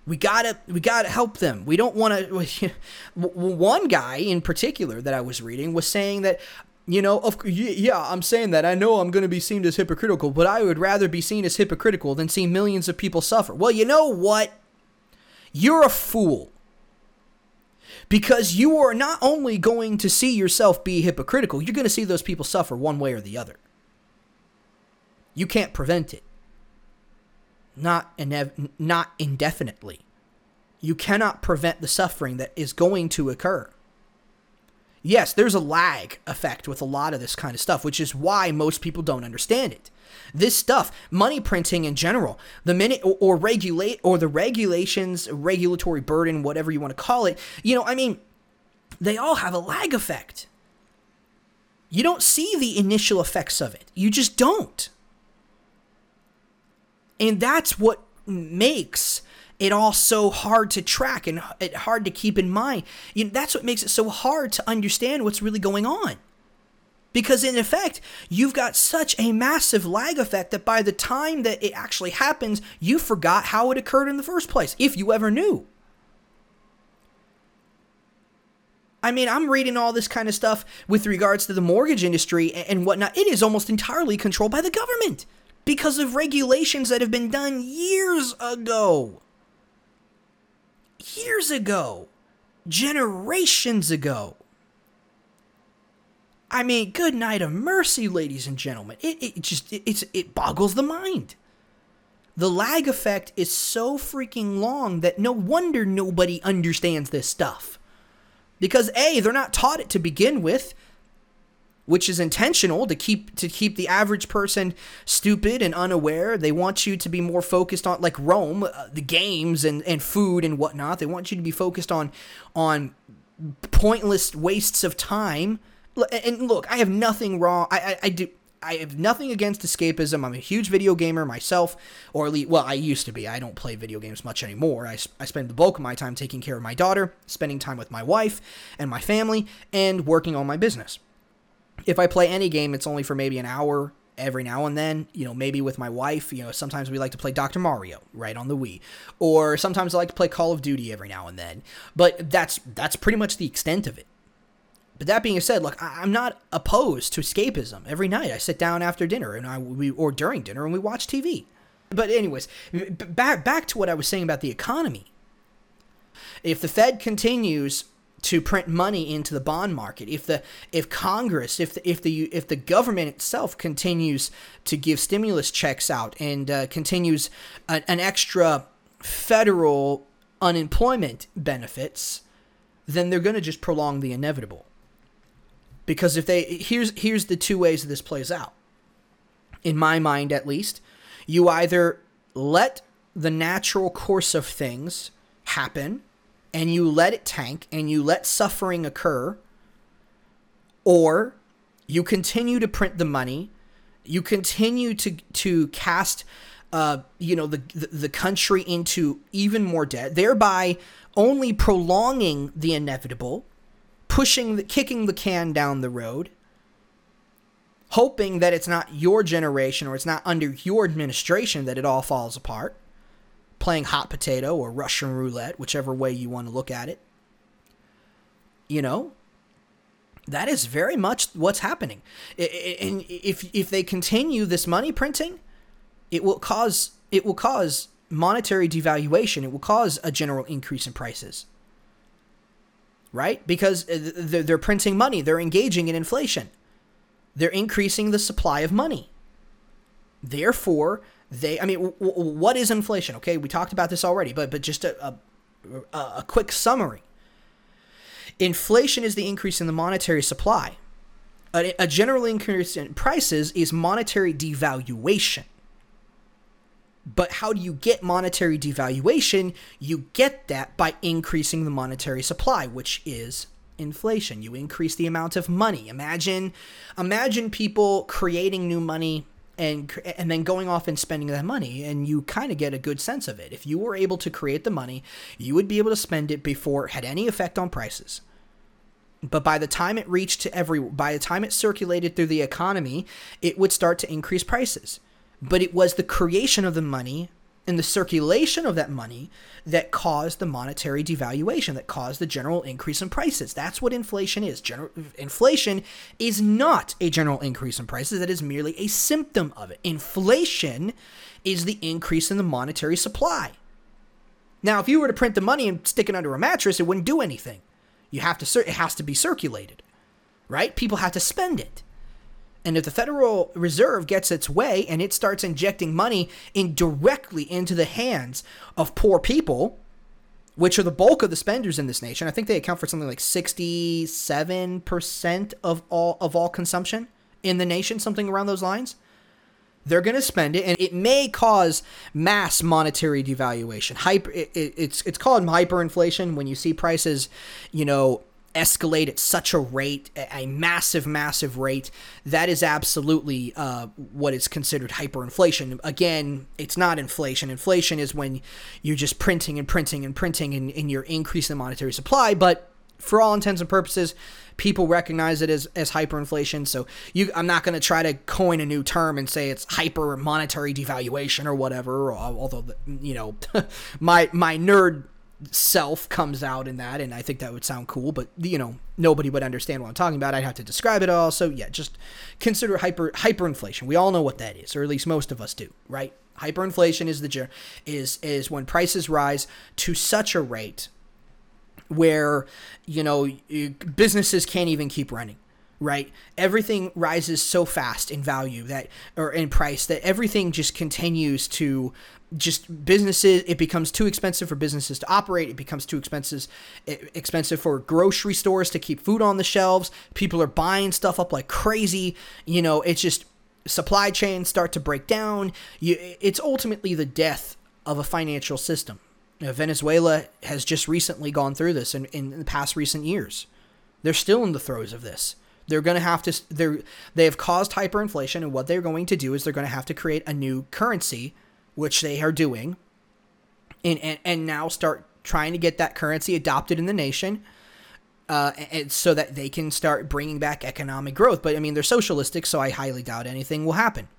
We gotta we gotta help them. We don't want to. One guy in particular that I was reading was saying that you know, of yeah, I'm saying that. I know I'm going to be seen as hypocritical, but I would rather be seen as hypocritical than see millions of people suffer. Well, you know what? You're a fool. Because you are not only going to see yourself be hypocritical, you're going to see those people suffer one way or the other. You can't prevent it not inev- not indefinitely. You cannot prevent the suffering that is going to occur. Yes, there's a lag effect with a lot of this kind of stuff, which is why most people don't understand it. This stuff, money printing in general, the minute or, or regulate or the regulations, regulatory burden, whatever you want to call it, you know, I mean, they all have a lag effect. You don't see the initial effects of it. You just don't. And that's what makes it all so hard to track and hard to keep in mind. You know, that's what makes it so hard to understand what's really going on. Because in effect, you've got such a massive lag effect that by the time that it actually happens, you forgot how it occurred in the first place, if you ever knew. I mean, I'm reading all this kind of stuff with regards to the mortgage industry and whatnot. It is almost entirely controlled by the government because of regulations that have been done years ago. Years ago. Generations ago. I mean, good night of mercy, ladies and gentlemen. It, it just it, it's it boggles the mind. The lag effect is so freaking long that no wonder nobody understands this stuff. Because A, they're not taught it to begin with which is intentional to keep to keep the average person stupid and unaware. They want you to be more focused on like Rome, uh, the games and and food and whatnot. They want you to be focused on on pointless wastes of time. And look, I have nothing wrong. I I, I do. I have nothing against escapism. I'm a huge video gamer myself, or at least, well, I used to be. I don't play video games much anymore. I, I spend the bulk of my time taking care of my daughter, spending time with my wife and my family, and working on my business if I play any game, it's only for maybe an hour every now and then, you know, maybe with my wife, you know, sometimes we like to play Dr. Mario right on the Wii. Or sometimes I like to play Call of Duty every now and then. But that's that's pretty much the extent of it. But that being said, look, I'm not opposed to escapism. Every night I sit down after dinner and I we or during dinner and we watch TV. But anyways, back back to what I was saying about the economy. If the Fed continues to print money into the bond market, if the if Congress, if the if the if the government itself continues to give stimulus checks out and uh, continues an extra federal unemployment benefits, then they're going to just prolong the inevitable. Because if they here's here's the two ways this plays out. In my mind at least, you either let the natural course of things happen and you let it tank and you let suffering occur, or you continue to print the money, you continue to to cast uh, you know the, the the country into even more debt, thereby only prolonging the inevitable, pushing the kicking the can down the road, hoping that it's not your generation or it's not under your administration that it all falls apart playing hot potato or Russian roulette, whichever way you want to look at it. You know, that is very much what's happening. And if if they continue this money printing, it will cause it will cause monetary devaluation. It will cause a general increase in prices. Right? Because uh, they're printing money, they're engaging in inflation. They're increasing the supply of money. Therefore, they, I mean, what is inflation? Okay, we talked about this already, but but just a, a, a quick summary. Inflation is the increase in the monetary supply. A, a general increase in prices is monetary devaluation. But how do you get monetary devaluation? You get that by increasing the monetary supply, which is inflation. You increase the amount of money. Imagine imagine people creating new money and and then going off and spending that money and you kind of get a good sense of it if you were able to create the money you would be able to spend it before it had any effect on prices but by the time it reached to every by the time it circulated through the economy it would start to increase prices but it was the creation of the money and the circulation of that money that caused the monetary devaluation, that caused the general increase in prices. That's what inflation is. General, inflation is not a general increase in prices, that is merely a symptom of it. Inflation is the increase in the monetary supply. Now, if you were to print the money and stick it under a mattress, it wouldn't do anything. You have to it has to be circulated. Right? People have to spend it. And if the Federal Reserve gets its way and it starts injecting money in directly into the hands of poor people, which are the bulk of the spenders in this nation, I think they account for something like 67% of all of all consumption in the nation, something around those lines. They're going to spend it, and it may cause mass monetary devaluation. Hyper, it, it, it's it's called hyperinflation when you see prices, you know, escalate at such a rate, a massive, massive rate, that is absolutely uh, what is considered hyperinflation. Again, it's not inflation. Inflation is when you're just printing and printing and printing and, and you're increasing the monetary supply. But for all intents and purposes, people recognize it as, as hyperinflation. So you, I'm not going to try to coin a new term and say it's hyper monetary devaluation or whatever. Although, you know, my my nerd self comes out in that and i think that would sound cool but you know nobody would understand what i'm talking about. I'd have to describe it all. So yeah just consider hyper hyperinflation. We all know what that is or at least most of us do right? Hyperinflation is the is is when prices rise to such a rate where you know businesses can't even keep running right? Everything rises so fast in value that or in price that everything just continues to just businesses it becomes too expensive for businesses to operate. It becomes too expensive expensive for grocery stores to keep food on the shelves. People are buying stuff up like crazy. You know it's just supply chains start to break down. You, it's ultimately the death of a financial system. Venezuela has just recently gone through this in, in the past recent years. They're still in the throes of this. They're going to have to they're they have caused hyperinflation and what they're going to do is they're going to have to create a new currency which they are doing, and, and, and now start trying to get that currency adopted in the nation. Uh, and so that they can start bringing back economic growth. But I mean, they're socialistic, so I highly doubt anything will happen.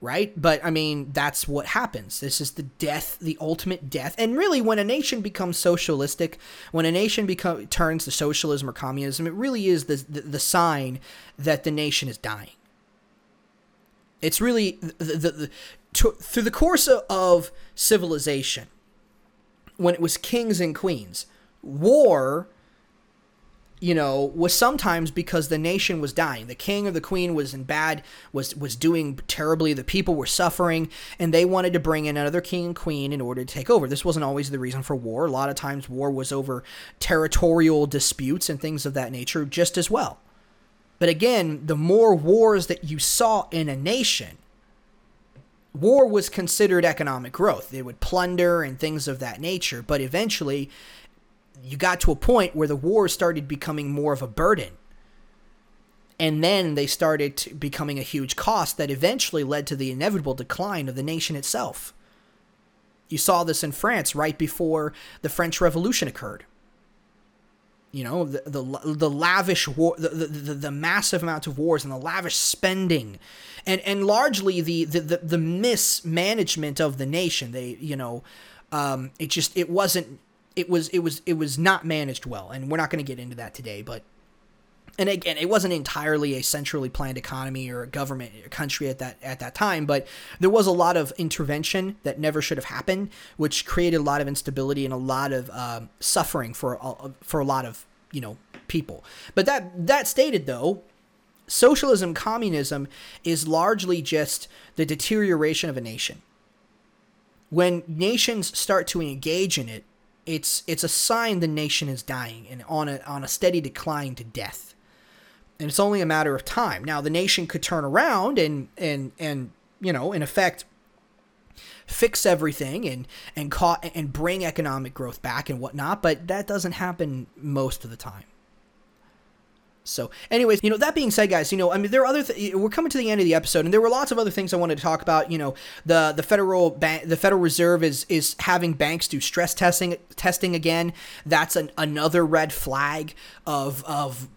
Right? But I mean, that's what happens. This is the death, the ultimate death. And really, when a nation becomes socialistic, when a nation become, turns to socialism or communism, it really is the, the, the sign that the nation is dying. It's really the, the, the to, through the course of civilization, when it was kings and queens, war you know, was sometimes because the nation was dying. The king or the queen was in bad, was was doing terribly. The people were suffering, and they wanted to bring in another king and queen in order to take over. This wasn't always the reason for war. A lot of times, war was over territorial disputes and things of that nature, just as well. But again, the more wars that you saw in a nation, war was considered economic growth. They would plunder and things of that nature. But eventually, you got to a point where the wars started becoming more of a burden. And then they started becoming a huge cost that eventually led to the inevitable decline of the nation itself. You saw this in France right before the French Revolution occurred. You know, the the, the lavish war, the, the, the, massive amount of wars and the lavish spending, and and largely the the, the, the mismanagement of the nation. They, you know, um, it just it wasn't it was it was it was not managed well, and we're not going to get into that today. But and again, it wasn't entirely a centrally planned economy or a government or country at that at that time, but there was a lot of intervention that never should have happened, which created a lot of instability and a lot of um, suffering for a, for a lot of you know people. But that that stated though, socialism, communism is largely just the deterioration of a nation. When nations start to engage in it, it's it's a sign the nation is dying and on a on a steady decline to death. And it's only a matter of time. Now the nation could turn around and and and you know, in effect fix everything and and caught and bring economic growth back and whatnot, but that doesn't happen most of the time. So, anyways, you know, that being said, guys, you know, I mean, there are other. Th- we're coming to the end of the episode, and there were lots of other things I wanted to talk about. You know, the the federal bank, the Federal Reserve is is having banks do stress testing testing again. That's an, another red flag of of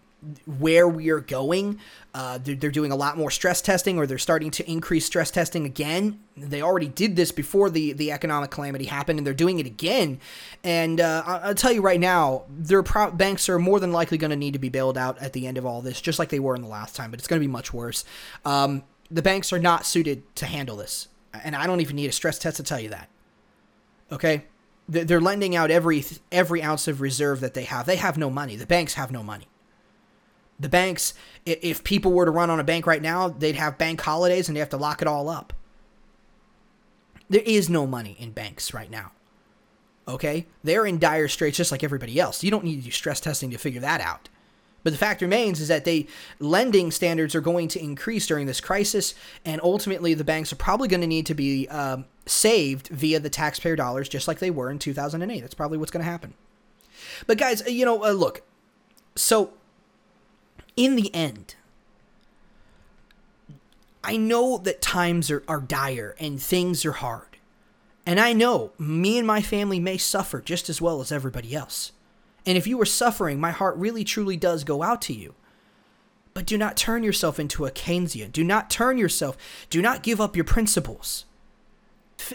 where we are going. Uh, they're, they're, doing a lot more stress testing, or they're starting to increase stress testing again. They already did this before the, the economic calamity happened, and they're doing it again. And uh, I'll tell you right now, their pro- banks are more than likely going to need to be bailed out at the end of all this, just like they were in the last time. But it's going to be much worse. Um, the banks are not suited to handle this, and I don't even need a stress test to tell you that. Okay, they're lending out every every ounce of reserve that they have. They have no money. The banks have no money. The banks, if people were to run on a bank right now, they'd have bank holidays and they have to lock it all up. There is no money in banks right now. Okay? They're in dire straits just like everybody else. You don't need to do stress testing to figure that out. But the fact remains is that they lending standards are going to increase during this crisis, and ultimately the banks are probably going to need to be um, saved via the taxpayer dollars, just like they were in 2008. That's probably what's going to happen. But guys, you know, uh, look. So in the end, I know that times are, are dire and things are hard. And I know me and my family may suffer just as well as everybody else. And if you are suffering, my heart really truly does go out to you. But do not turn yourself into a Keynesian. Do not turn yourself, do not give up your principles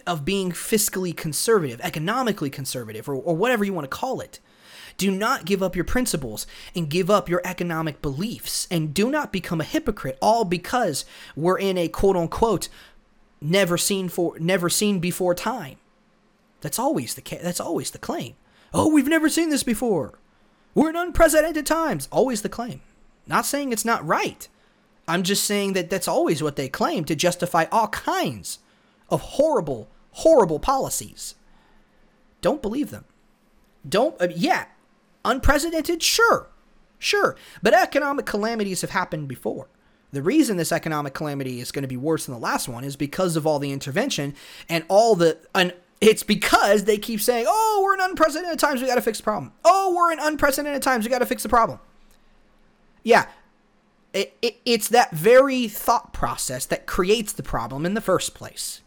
of being fiscally conservative, economically conservative, or, or whatever you want to call it. Do not give up your principles and give up your economic beliefs. And do not become a hypocrite, all because we're in a quote unquote never seen for never seen before time. That's always the that's always the claim. Oh, we've never seen this before. We're in unprecedented times. Always the claim. Not saying it's not right. I'm just saying that that's always what they claim to justify all kinds of horrible, horrible policies. Don't believe them. Don't, uh, yeah, Unprecedented? Sure. Sure. But economic calamities have happened before. The reason this economic calamity is going to be worse than the last one is because of all the intervention and all the. And it's because they keep saying, oh, we're in unprecedented times, we got to fix the problem. Oh, we're in unprecedented times, we got to fix the problem. Yeah. It, it, it's that very thought process that creates the problem in the first place.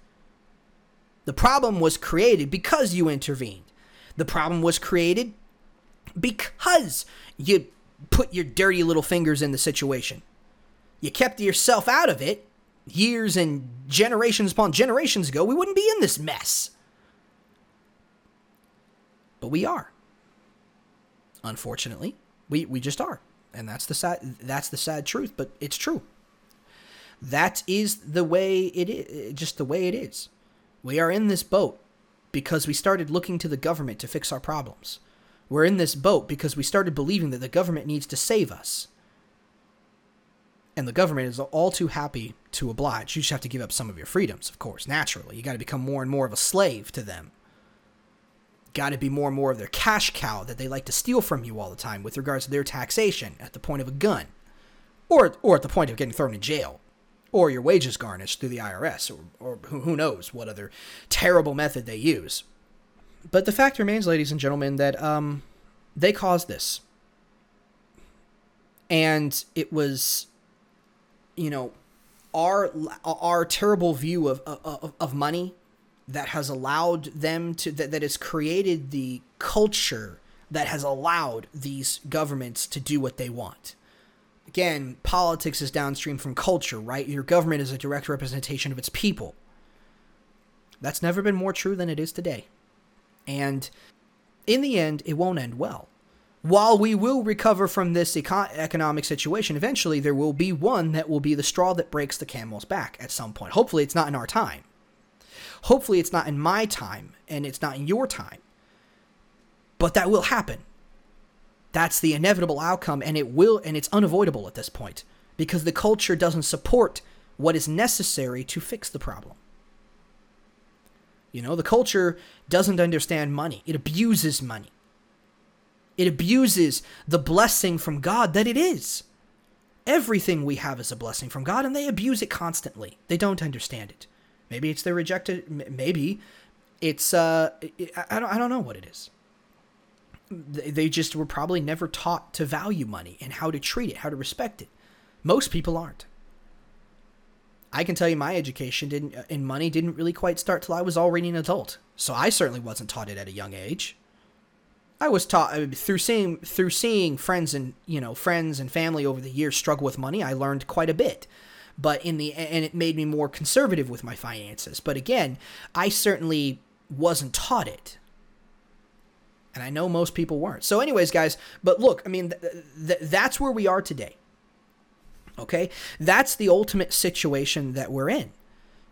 The problem was created because you intervened. The problem was created because you put your dirty little fingers in the situation. You kept yourself out of it years and generations upon generations ago, we wouldn't be in this mess. But we are. Unfortunately, we, we just are. And that's the sad that's the sad truth, but it's true. That is the way it is, just the way it is. We are in this boat because we started looking to the government to fix our problems. We're in this boat because we started believing that the government needs to save us. And the government is all too happy to oblige. You just have to give up some of your freedoms, of course, naturally. You got to become more and more of a slave to them. Got to be more and more of their cash cow that they like to steal from you all the time with regards to their taxation at the point of a gun or, or at the point of getting thrown in jail or your wages garnished through the IRS, or, or who knows what other terrible method they use. But the fact remains, ladies and gentlemen, that um, they caused this. And it was, you know, our our terrible view of, of, of money that has allowed them to that, that has created the culture that has allowed these governments to do what they want again, politics is downstream from culture, right? Your government is a direct representation of its people. That's never been more true than it is today. And in the end, it won't end well. While we will recover from this eco- economic situation, eventually there will be one that will be the straw that breaks the camel's back at some point. Hopefully, it's not in our time. Hopefully, it's not in my time and it's not in your time. But that will happen. That's the inevitable outcome, and it will, and it's unavoidable at this point because the culture doesn't support what is necessary to fix the problem. You know, the culture doesn't understand money, it abuses money. It abuses the blessing from God that it is. Everything we have is a blessing from God, and they abuse it constantly. They don't understand it. Maybe it's their rejected. Maybe it's uh, I don't I don't know what it is they just were probably never taught to value money and how to treat it, how to respect it. Most people aren't. I can tell you my education didn't uh, in money didn't really quite start till I was already an adult. So I certainly wasn't taught it at a young age. I was taught uh, through seeing through seeing friends and you know friends and family over the years struggle with money. I learned quite a bit, but in the and it made me more conservative with my finances. But again, I certainly wasn't taught it. And I know most people weren't. So, anyways, guys, but look, I mean, th- th- that's where we are today. Okay? That's the ultimate situation that we're in.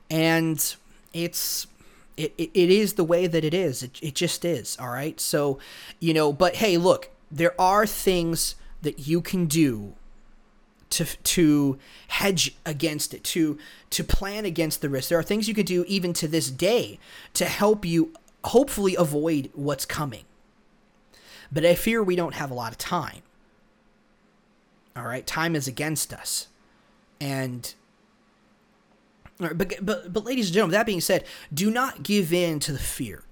And it's. It, it, is the way that it is. It, it just is. All right. So, you know, but hey, look, there are things that you can do to to hedge against it to to plan against the risk there are things you could do even to this day to help you hopefully avoid what's coming but I fear we don't have a lot of time. All right, time is against us. And but, but but ladies and gentlemen, that being said, do not give in to the fear.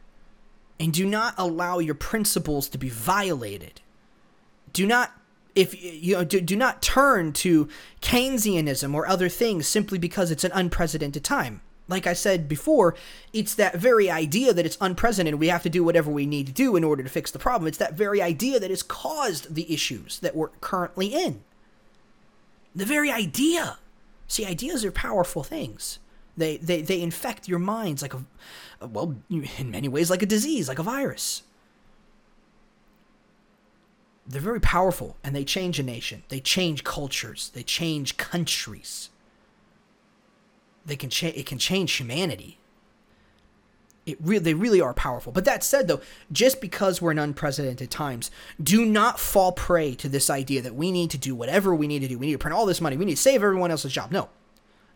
And do not allow your principles to be violated. Do not if you know do, do not turn to Keynesianism or other things simply because it's an unprecedented time like I said before, it's that very idea that it's unprecedented. We have to do whatever we need to do in order to fix the problem. It's that very idea that has caused the issues that we're currently in. The very idea. See, ideas are powerful things. They, they, they infect your minds like a, well, in many ways, like a disease, like a virus. They're very powerful and they change a nation. They change cultures. They change countries they can change it can change humanity it re- they really are powerful. But that said, though, just because we're in unprecedented times, do not fall prey to this idea that we need to do whatever we need to do. We need to print all this money. We need to save everyone else's job. No.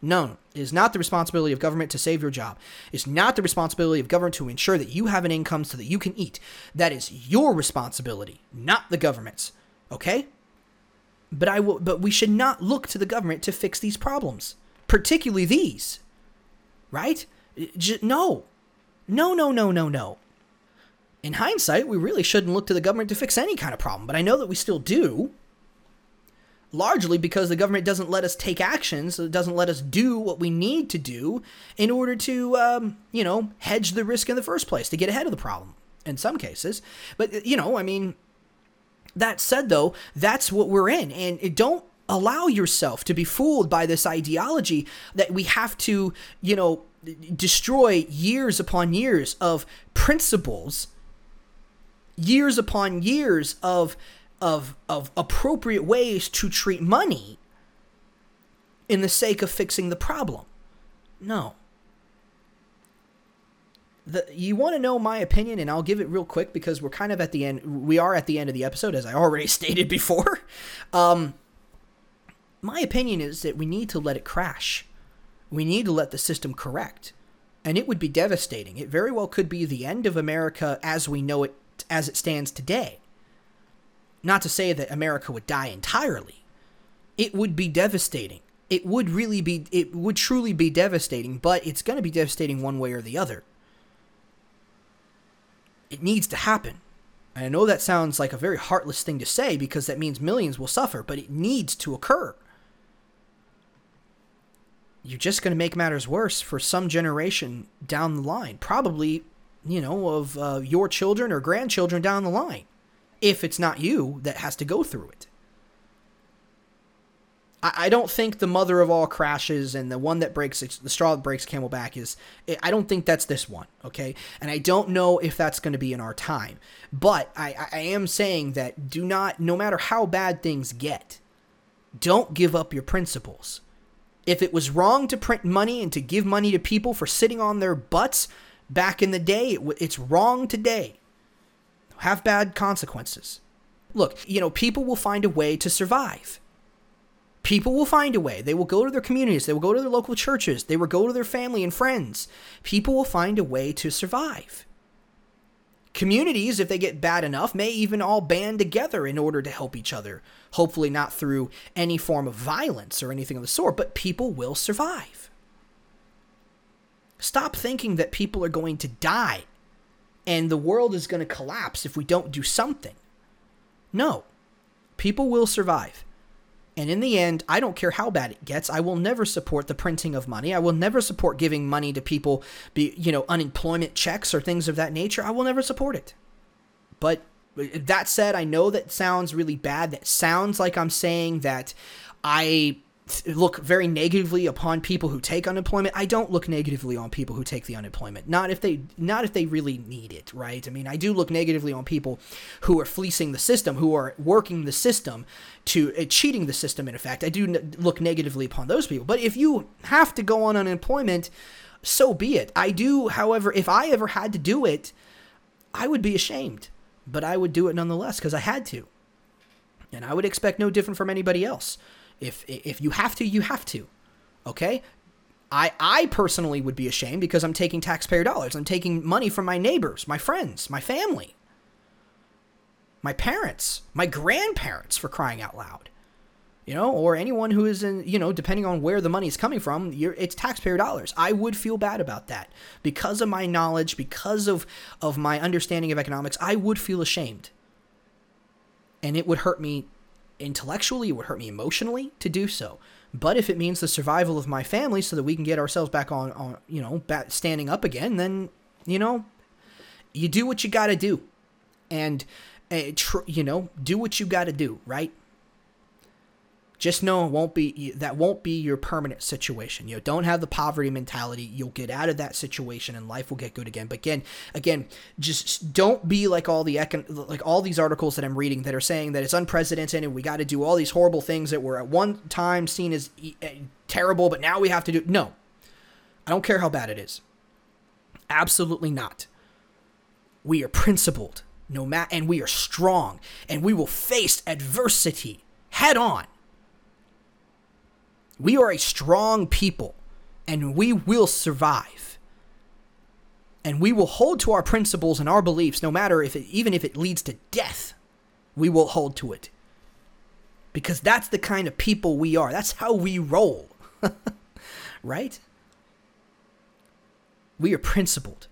No, it is not the responsibility of government to save your job. It's not the responsibility of government to ensure that you have an income so that you can eat. That is your responsibility, not the government's. Okay? But I will but we should not look to the government to fix these problems particularly these. Right? J- no. No, no, no, no, no. In hindsight, we really shouldn't look to the government to fix any kind of problem, but I know that we still do. Largely because the government doesn't let us take actions, it doesn't let us do what we need to do in order to, um, you know, hedge the risk in the first place, to get ahead of the problem in some cases. But, you know, I mean, that said, though, that's what we're in. And don't allow yourself to be fooled by this ideology that we have to, you know, destroy years upon years of principles, years upon years of of of appropriate ways to treat money in the sake of fixing the problem. No. The, you want to know my opinion, and I'll give it real quick because we're kind of at the end. We are at the end of the episode, as I already stated before. Um, my opinion is that we need to let it crash. We need to let the system correct. And it would be devastating. It very well could be the end of America as we know it, as it stands today. Not to say that America would die entirely. It would be devastating. It would really be, it would truly be devastating, but it's going to be devastating one way or the other. It needs to happen. And I know that sounds like a very heartless thing to say because that means millions will suffer, but it needs to occur you're just going to make matters worse for some generation down the line. Probably, you know, of uh, your children or grandchildren down the line, if it's not you that has to go through it. I, I don't think the mother of all crashes and the one that breaks the straw that breaks camel back is. I don't think that's this one, okay? And I don't know if that's going to be in our time. But I, I am saying that do not, no matter how bad things get, don't give up your principles if it was wrong to print money and to give money to people for sitting on their butts back in the day, it's wrong today. Have bad consequences. Look, you know, people will find a way to survive. People will find a way. They will go to their communities. They will go to their local churches. They will go to their family and friends. People will find a way to survive. Communities, if they get bad enough, may even all band together in order to help each other. Hopefully, not through any form of violence or anything of the sort, but people will survive. Stop thinking that people are going to die and the world is going to collapse if we don't do something. No, people will survive. And in the end, I don't care how bad it gets. I will never support the printing of money. I will never support giving money to people, be you know, unemployment checks or things of that nature. I will never support it. But that said, I know that sounds really bad. That sounds like I'm saying that I look very negatively upon people who take unemployment. I don't look negatively on people who take the unemployment. Not if they not if they really need it, right? I mean, I do look negatively on people who are fleecing the system, who are working the system to uh, cheating the system in effect. I do n- look negatively upon those people. But if you have to go on unemployment, so be it. I do, however, if I ever had to do it, I would be ashamed, but I would do it nonetheless because I had to. And I would expect no different from anybody else. If if you have to, you have to. Okay? I I personally would be ashamed because I'm taking taxpayer dollars. I'm taking money from my neighbors, my friends, my family, my parents, my grandparents for crying out loud. You know, or anyone who is in, you know, depending on where the money is coming from, it's taxpayer dollars. I would feel bad about that because of my knowledge, because of of my understanding of economics. I would feel ashamed, and it would hurt me intellectually, it would hurt me emotionally to do so. But if it means the survival of my family so that we can get ourselves back on, on you know, back standing up again, then, you know, you do what you got to do. And, uh, tr- you know, do what you got to do, right? Just know it won't be that won't be your permanent situation. You know, don't have the poverty mentality. You'll get out of that situation and life will get good again. But again, again, just don't be like all the econ- like all these articles that I'm reading that are saying that it's unprecedented and we got to do all these horrible things that were at one time seen as eh, terrible, but now we have to do. No, I don't care how bad it is. Absolutely not. We are principled, no matter, and we are strong, and we will face adversity head on we are a strong people and we will survive. And we will hold to our principles and our beliefs no matter if it even if it leads to death. We will hold to it. Because that's the kind of people we are. That's how we roll. right? We are principled.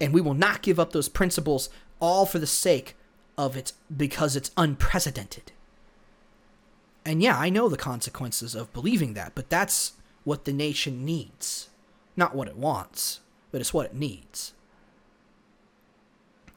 And we will not give up those principles all for the sake of it because it's unprecedented. And yeah, I know the consequences of believing that, but that's what the nation needs. Not what it wants, but it's what it needs.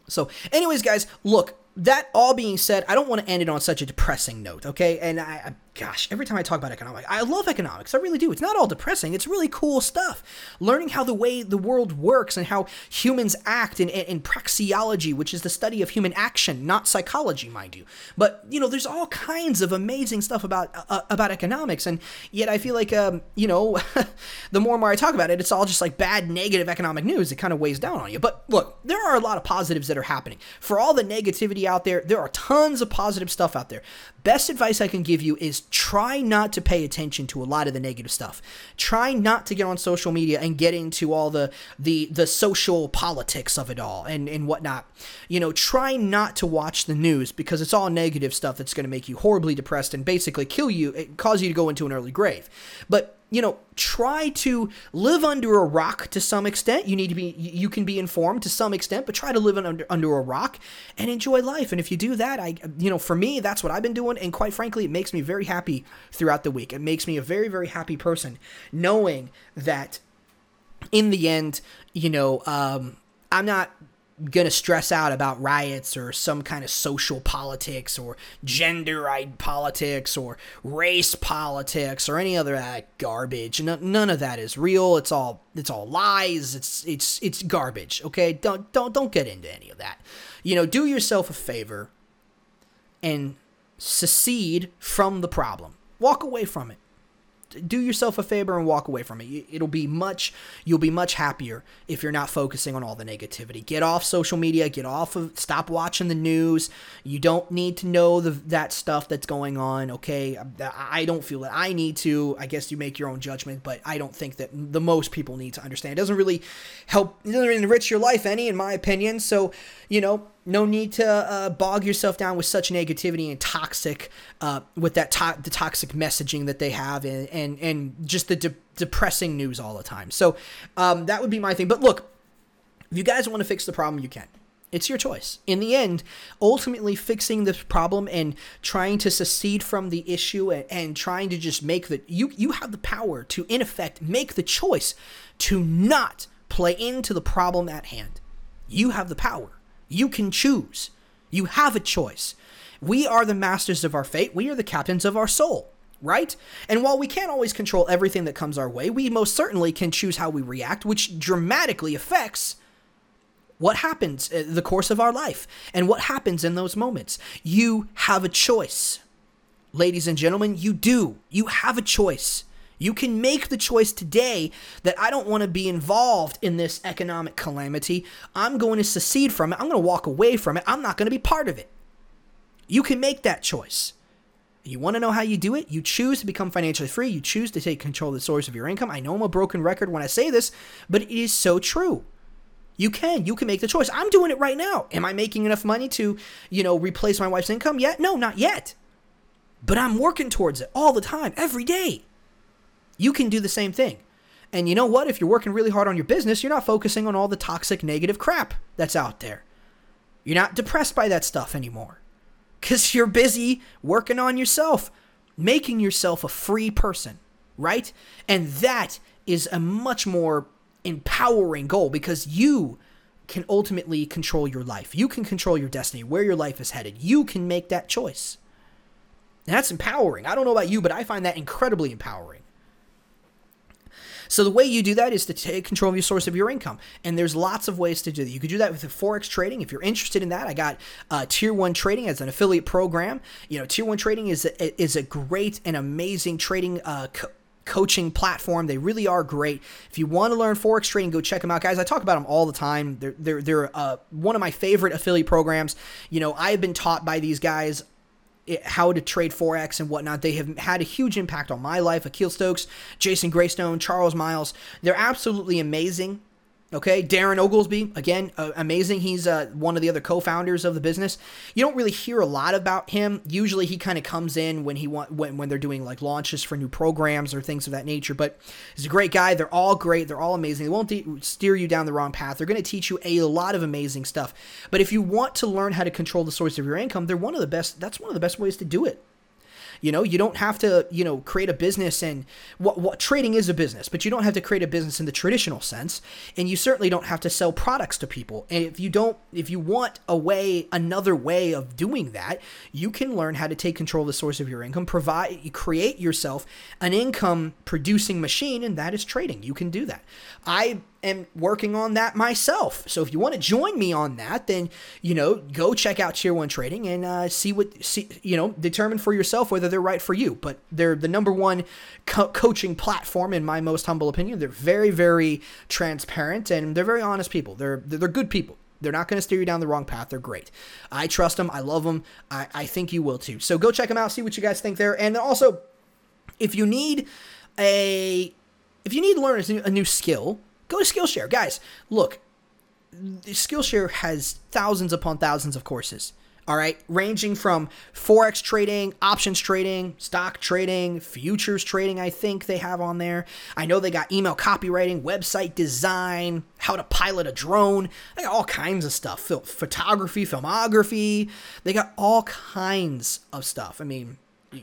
So, anyways, guys, look, that all being said, I don't want to end it on such a depressing note, okay? And I, gosh, every time I talk about economics, I love economics. I really do. It's not all depressing. It's really cool stuff. Learning how the way the world works and how humans act in, in, in praxeology, which is the study of human action, not psychology, mind you. But you know, there's all kinds of amazing stuff about uh, uh about economics, and yet I feel like um, you know, the more and more I talk about it, it's all just like bad, negative economic news. It kind of weighs down on you. But look, there are a lot of positives that are happening. For all the negativity out there, there are tons of positive stuff out there. Best advice I can give you is try not to pay attention to a lot of the negative stuff. Try not to get on social media and get into all the the the social politics of it all and and whatnot. You know, try not to watch the news because it's all negative stuff that's going to make you horribly depressed and basically kill you, eh, cause you to go into an early grave. But you know, try to live under a rock to some extent. You need to be, you can be informed to some extent, but try to live under, under a rock and enjoy life. And if you do that, I, you know, for me, that's what I've been doing. And quite frankly, it makes me very happy throughout the week. It makes me a very, very happy person knowing that in the end, you know, um, I'm not gonna stress out about riots or some kind of social politics or gender politics or race politics or any other garbage. none of that is real. It's all it's all lies. It's it's it's garbage. Okay, don't don't don't get into any of that. You know, do yourself a favor and secede from the problem. Walk away from it do yourself a favor and walk away from it. It'll be much you'll be much happier if you're not focusing on all the negativity. Get off social media, get off of stop watching the news. You don't need to know the, that stuff that's going on, okay? I don't feel that I need to. I guess you make your own judgment, but I don't think that the most people need to understand. It doesn't really help it doesn't enrich your life any in my opinion. So, you know, no need to uh, bog yourself down with such negativity and toxic, uh, with that to- the toxic messaging that they have, and and, and just the de- depressing news all the time. So um, that would be my thing. But look, if you guys want to fix the problem, you can. It's your choice. In the end, ultimately fixing the problem and trying to secede from the issue and, and trying to just make the you you have the power to in effect make the choice to not play into the problem at hand. You have the power. You can choose. You have a choice. We are the masters of our fate. We are the captains of our soul, right? And while we can't always control everything that comes our way, we most certainly can choose how we react, which dramatically affects what happens in uh, the course of our life and what happens in those moments. You have a choice. Ladies and gentlemen, you do. You have a choice. You can make the choice today that I don't want to be involved in this economic calamity. I'm going to secede from it. I'm going to walk away from it. I'm not going to be part of it. You can make that choice. You want to know how you do it? You choose to become financially free. You choose to take control of the source of your income. I know I'm a broken record when I say this, but it is so true. You can. You can make the choice. I'm doing it right now. Am I making enough money to, you know, replace my wife's income yet? No, not yet. But I'm working towards it all the time, every day. You can do the same thing. And you know what? If you're working really hard on your business, you're not focusing on all the toxic, negative crap that's out there. You're not depressed by that stuff anymore. Because you're busy working on yourself, making yourself a free person, right? And that is a much more empowering goal because you can ultimately control your life. You can control your destiny, where your life is headed. You can make that choice. And that's empowering. I don't know about you, but I find that incredibly empowering. So the way you do that is to take control of your source of your income, and there's lots of ways to do that. You could do that with forex trading if you're interested in that. I got uh, Tier One Trading as an affiliate program. You know, Tier One Trading is a, is a great and amazing trading. Uh, co- coaching platform. They really are great. If you want to learn forex trading, go check them out, guys. I talk about them all the time. They're they're they're uh, one of my favorite affiliate programs. You know, I have been taught by these guys how to trade forex and whatnot. They have had a huge impact on my life. Akil Stokes, Jason Graystone, Charles Miles. They're absolutely amazing. Okay, Darren Oglesby, again, uh, amazing. He's uh, one of the other co-founders of the business. You don't really hear a lot about him. Usually, he kind of comes in when he want when when they're doing like launches for new programs or things of that nature. But he's a great guy. They're all great. They're all amazing. They won't de- steer you down the wrong path. They're going to teach you a lot of amazing stuff. But if you want to learn how to control the source of your income, they're one of the best. That's one of the best ways to do it. You know, you don't have to, you know, create a business and what, what trading is a business, but you don't have to create a business in the traditional sense. And you certainly don't have to sell products to people. And if you don't, if you want a way, another way of doing that, you can learn how to take control of the source of your income, provide, create yourself an income producing machine, and that is trading. You can do that. I am working on that myself. So if you want to join me on that, then you know go check out Tier One Trading and uh, see what see you know determine for yourself whether they're right for you. But they're the number one co- coaching platform in my most humble opinion. They're very very transparent and they're very honest people. They're they're good people. They're not going to steer you down the wrong path. They're great. I trust them. I love them. I, I think you will too. So go check them out. See what you guys think there. And also, if you need a if you need to learn a new, a new skill Go to Skillshare. Guys, look, Skillshare has thousands upon thousands of courses. All right, ranging from forex trading, options trading, stock trading, futures trading. I think they have on there. I know they got email copywriting, website design, how to pilot a drone. They got all kinds of stuff. Photography, filmography. They got all kinds of stuff. I mean,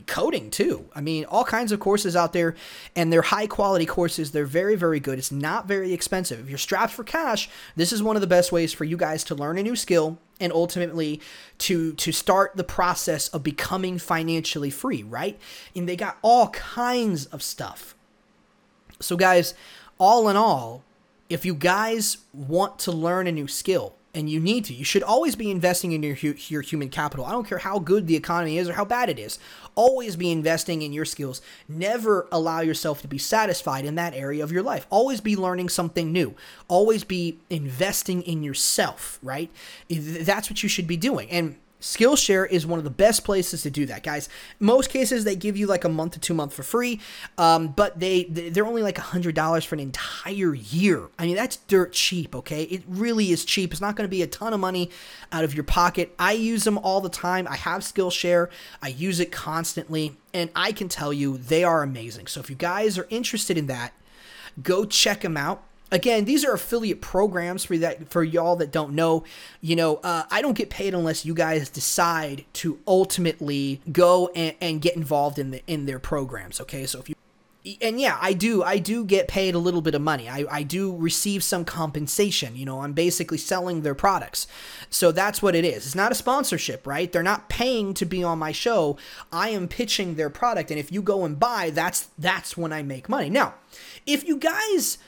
coding too. I mean, all kinds of courses out there, and they're high quality courses. They're very, very good. It's not very expensive. If you're strapped for cash, this is one of the best ways for you guys to learn a new skill and ultimately to to start the process of becoming financially free, right? And they got all kinds of stuff. So guys, all in all, if you guys want to learn a new skill, and you need to. You should always be investing in your your human capital. I don't care how good the economy is or how bad it is. Always be investing in your skills. Never allow yourself to be satisfied in that area of your life. Always be learning something new. Always be investing in yourself, right? That's what you should be doing. And Skillshare is one of the best places to do that, guys. Most cases they give you like a month to two month for free, um, but they they're only like a hundred dollars for an entire year. I mean that's dirt cheap. Okay, it really is cheap. It's not going to be a ton of money out of your pocket. I use them all the time. I have Skillshare. I use it constantly, and I can tell you they are amazing. So if you guys are interested in that, go check them out again these are affiliate programs for that for y'all that don't know. You know uh, i don't get paid unless you guys decide to ultimately go and, and get involved in the in their programs okay? So if you and yeah i do i do get paid a little bit of money. I, I do receive some compensation you know i'm basically selling their products. So that's what it is. It's not a sponsorship right? They're not paying to be on my show. I am pitching their product and if you go and buy that's that's when i make money. Now if you guys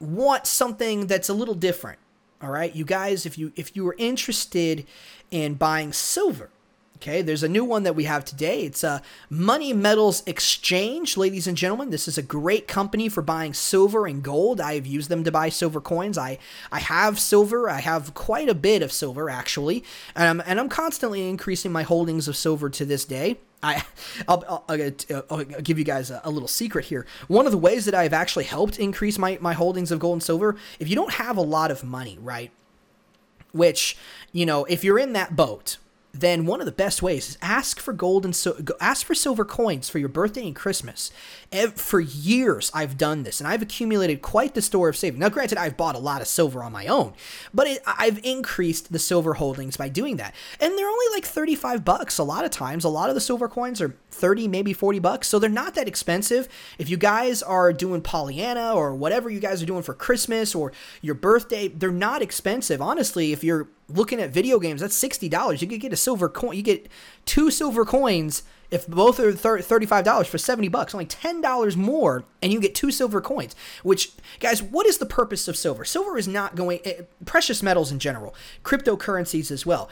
want something that's a little different, all right, you guys, if you if you are interested in buying silver, Okay, there's a new one that we have today. It's a Money Metals Exchange, ladies and gentlemen. This is a great company for buying silver and gold. I've used them to buy silver coins. I I have silver. I have quite a bit of silver actually, um, and I'm constantly increasing my holdings of silver to this day. I, I'll, I'll, I'll, give you guys a, a, little secret here. One of the ways that I've actually helped increase my, my holdings of gold and silver, if you don't have a lot of money, right? Which, you know, if you're in that boat, then one of the best ways is ask for gold and so ask for silver coins for your birthday and Christmas. For years, I've done this, and I've accumulated quite the store of savings. Now, granted, I've bought a lot of silver on my own, but it, I've increased the silver holdings by doing that, and they're only like thirty-five bucks. A lot of times, a lot of the silver coins are thirty, maybe forty bucks, so they're not that expensive. If you guys are doing Pollyanna or whatever you guys are doing for Christmas or your birthday, they're not expensive. Honestly, if you're looking at video games, that's sixty dollars. You could get a silver coin. You get two silver coins if both are thirty-five dollars for seventy bucks. Only ten dollars more, and you get two silver coins. Which, guys, what is the purpose of silver? Silver is not going. Eh, precious metals in general, cryptocurrencies as well.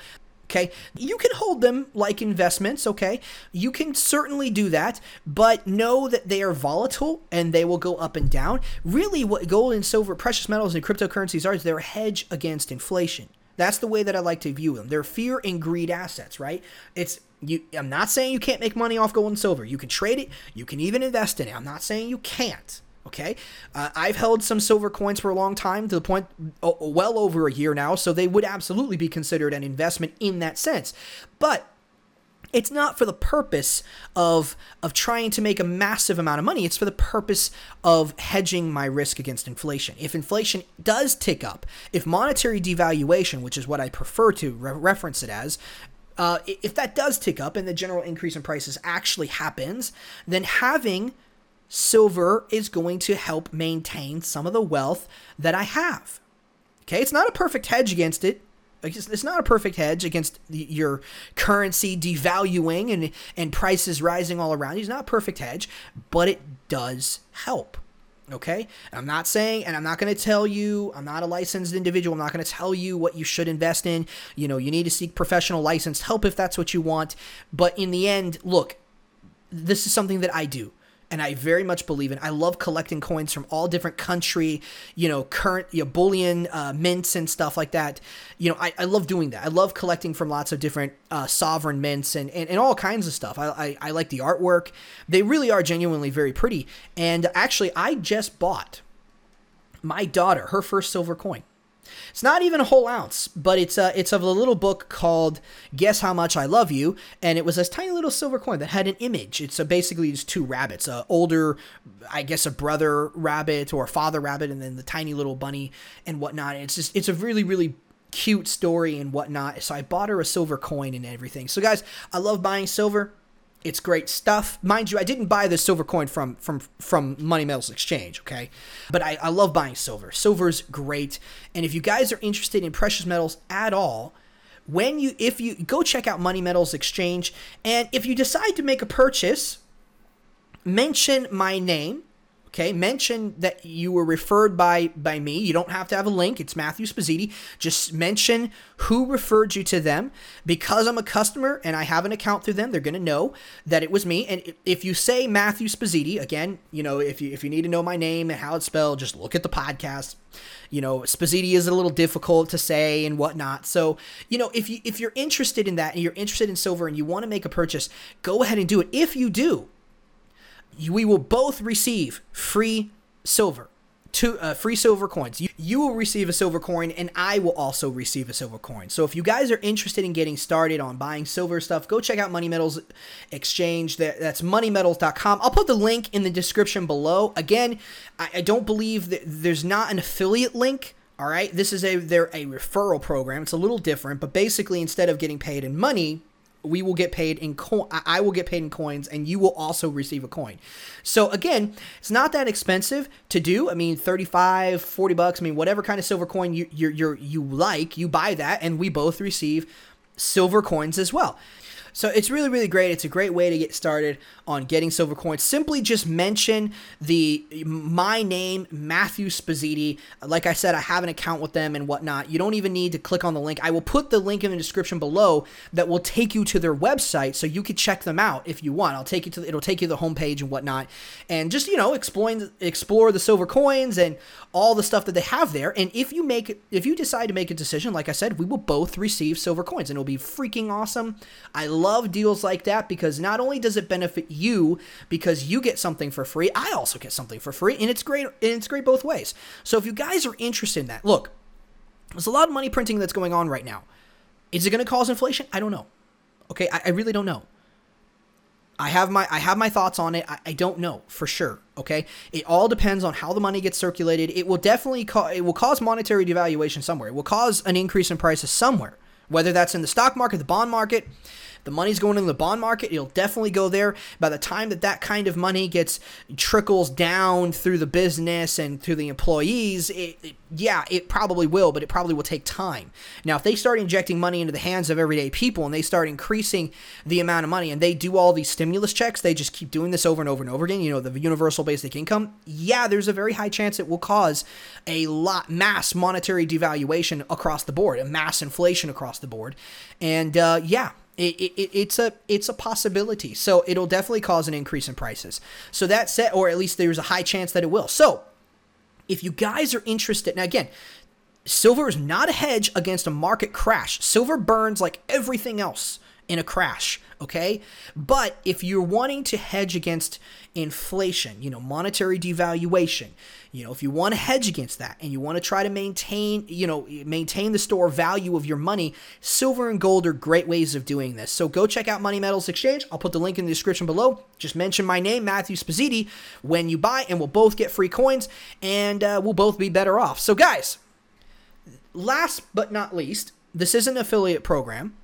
Okay, you can hold them like investments. Okay, you can certainly do that, but know that they are volatile and they will go up and down. Really, what gold and silver, precious metals, and cryptocurrencies are is they're a hedge against inflation. That's the way that I like to view them. They're fear and greed assets, right? It's you I'm not saying you can't make money off gold and silver. You can trade it, you can even invest in it. I'm not saying you can't. Okay, uh, I've held some silver coins for a long time, to the point, well over a year now, so they would absolutely be considered an investment in that sense. But it's not for the purpose of of trying to make a massive amount of money it's for the purpose of hedging my risk against inflation if inflation does tick up if monetary devaluation which is what i prefer to re- reference it as uh, if that does tick up and the general increase in prices actually happens, then having silver is going to help maintain some of the wealth that I have. Okay, it's not a perfect hedge against it. It's not a perfect hedge against the, your currency devaluing and, and prices rising all around. It's not a perfect hedge, but it does help. Okay? And I'm not saying, and I'm not going to tell you, I'm not a licensed individual. I'm not going to tell you what you should invest in. You know, you need to seek professional licensed help if that's what you want. But in the end, look, this is something that I do and I very much believe in. I love collecting coins from all different country, you know, current you know, bullion uh, mints and stuff like that. You know, I, I love doing that. I love collecting from lots of different uh, sovereign mints and, and, and all kinds of stuff. I, I, I like the artwork. They really are genuinely very pretty. And actually, I just bought my daughter her first silver coin. It's not even a whole ounce, but it's uh, it's of a little book called "Guess How Much I Love You," and it was this tiny little silver coin that had an image. It's uh, basically just two rabbits, a older, I guess, a brother rabbit or a father rabbit, and then the tiny little bunny and whatnot. It's just it's a really really cute story and whatnot. So I bought her a silver coin and everything. So guys, I love buying silver. It's great stuff. Mind you, I didn't buy the silver coin from from from Money Metals Exchange, okay? But I, I love buying silver. Silver's great. And if you guys are interested in precious metals at all, when you if you go check out Money Metals Exchange, and if you decide to make a purchase, mention my name Okay, mention that you were referred by by me. You don't have to have a link. It's Matthew Spazziti. Just mention who referred you to them. Because I'm a customer and I have an account through them, they're to know that it was me. And if you say Matthew Spazziti, again, you know, if you if you need to know my name and how it's spelled, just look at the podcast. You know, Spazziti is a little difficult to say and whatnot. So, you know, if you if you're interested in that and you're interested in silver and you want to make a purchase, go ahead and do it. If you do, we will both receive free silver two uh, free silver coins. You, you will receive a silver coin, and I will also receive a silver coin. So if you guys are interested in getting started on buying silver stuff, go check out Money Metals Exchange. That, that's moneymetals.com. I'll put the link in the description below. Again, I, I don't believe that there's not an affiliate link. All right, this is a they're a referral program. It's a little different, but basically, instead of getting paid in money, we will get paid in coin I will get paid in coins and you will also receive a coin. So again, it's not that expensive to do. I mean 35, 40 bucks, I mean whatever kind of silver coin you you you you like, you buy that and we both receive silver coins as well. So it's really, really great. It's a great way to get started on getting silver coins. Simply just mention the my name, Matthew Spazziti. Like I said, I have an account with them and whatnot. You don't even need to click on the link. I will put the link in the description below that will take you to their website so you can check them out if you want. I'll take you to the, it'll take you to the homepage and whatnot. And just, you know, explain explore the silver coins and all the stuff that they have there. And if you make if you decide to make a decision, like I said, we will both receive silver coins and it'll be freaking awesome. I love deals like that because not only does it benefit you because you get something for free, I also get something for free, and it's great. And it's great both ways. So if you guys are interested in that, look, there's a lot of money printing that's going on right now. Is it going to cause inflation? I don't know. Okay, I, I, really don't know. I have my I have my thoughts on it. I, I, don't know for sure. Okay, it all depends on how the money gets circulated. It will definitely ca- it will cause monetary devaluation somewhere. It will cause an increase in prices somewhere, whether that's in the stock market, the bond market. The money's going in the bond market. It'll definitely go there. By the time that that kind of money gets trickles down through the business and through the employees, it, it, yeah, it probably will, but it probably will take time. Now, if they start injecting money into the hands of everyday people and they start increasing the amount of money and they do all these stimulus checks, they just keep doing this over and over and over again, you know, the universal basic income, yeah, there's a very high chance it will cause a lot mass monetary devaluation across the board, a mass inflation across the board. And uh, yeah, it, it, it's a it's a possibility. So it'll definitely cause an increase in prices. So that said, or at least there's a high chance that it will. So if you guys are interested, now again, silver is not a hedge against a market crash. Silver burns like everything else in a crash, okay? But if you're wanting to hedge against inflation, you know, monetary devaluation, you know, if you want to hedge against that and you want to try to maintain, you know, maintain the store value of your money, silver and gold are great ways of doing this. So go check out Money Metals Exchange. I'll put the link in the description below. Just mention my name, Matthew Spazziti, when you buy, and we'll both get free coins and uh, we'll both be better off. So, guys, last but not least, this is an affiliate program.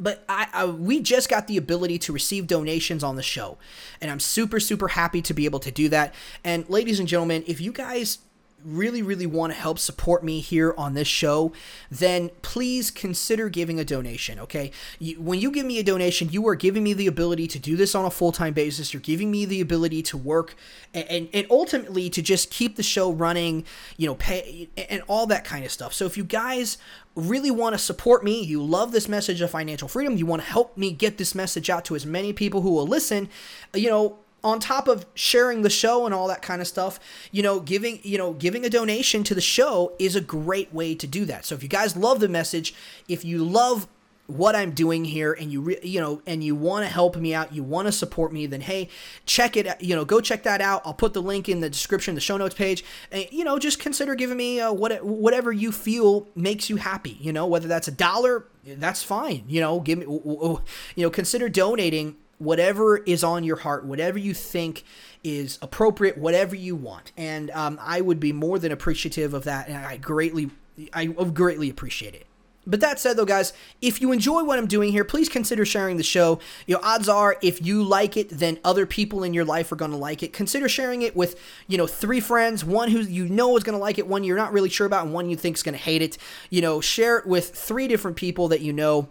But I, I, we just got the ability to receive donations on the show and i'm super super happy to be able to do that and ladies and gentlemen if you guys really, really want to help support me here on this show, then please consider giving a donation, okay? You, when you give me a donation, you are giving me the ability to do this on a full time basis. You're giving me the ability to work and, and, and ultimately to just keep the show running, you know, pay and all that kind of stuff. So if you guys really want to support me, you love this message of financial freedom, you want to help me get this message out to as many people who will listen, you know, on top of sharing the show and all that kind of stuff, you know, giving, you know, giving a donation to the show is a great way to do that. So if you guys love the message, if you love what I'm doing here and you re- you know and you want to help me out, you want to support me, then hey, check it you know, go check that out. I'll put the link in the description, the show notes page. And you know, just consider giving me uh, what whatever you feel makes you happy, you know, whether that's a dollar, that's fine. You know, give me you know, consider donating whatever is on your heart, whatever you think is appropriate, whatever you want. And um, I would be more than appreciative of that, and I greatly, I greatly appreciate it. But that said, though, guys, if you enjoy what I'm doing here, please consider sharing the show. You know, odds are if you like it, then other people in your life are going to like it. Consider sharing it with, you know, three friends, one who you know is going to like it, one you're not really sure about, and one you think is going to hate it. You know, share it with three different people that you know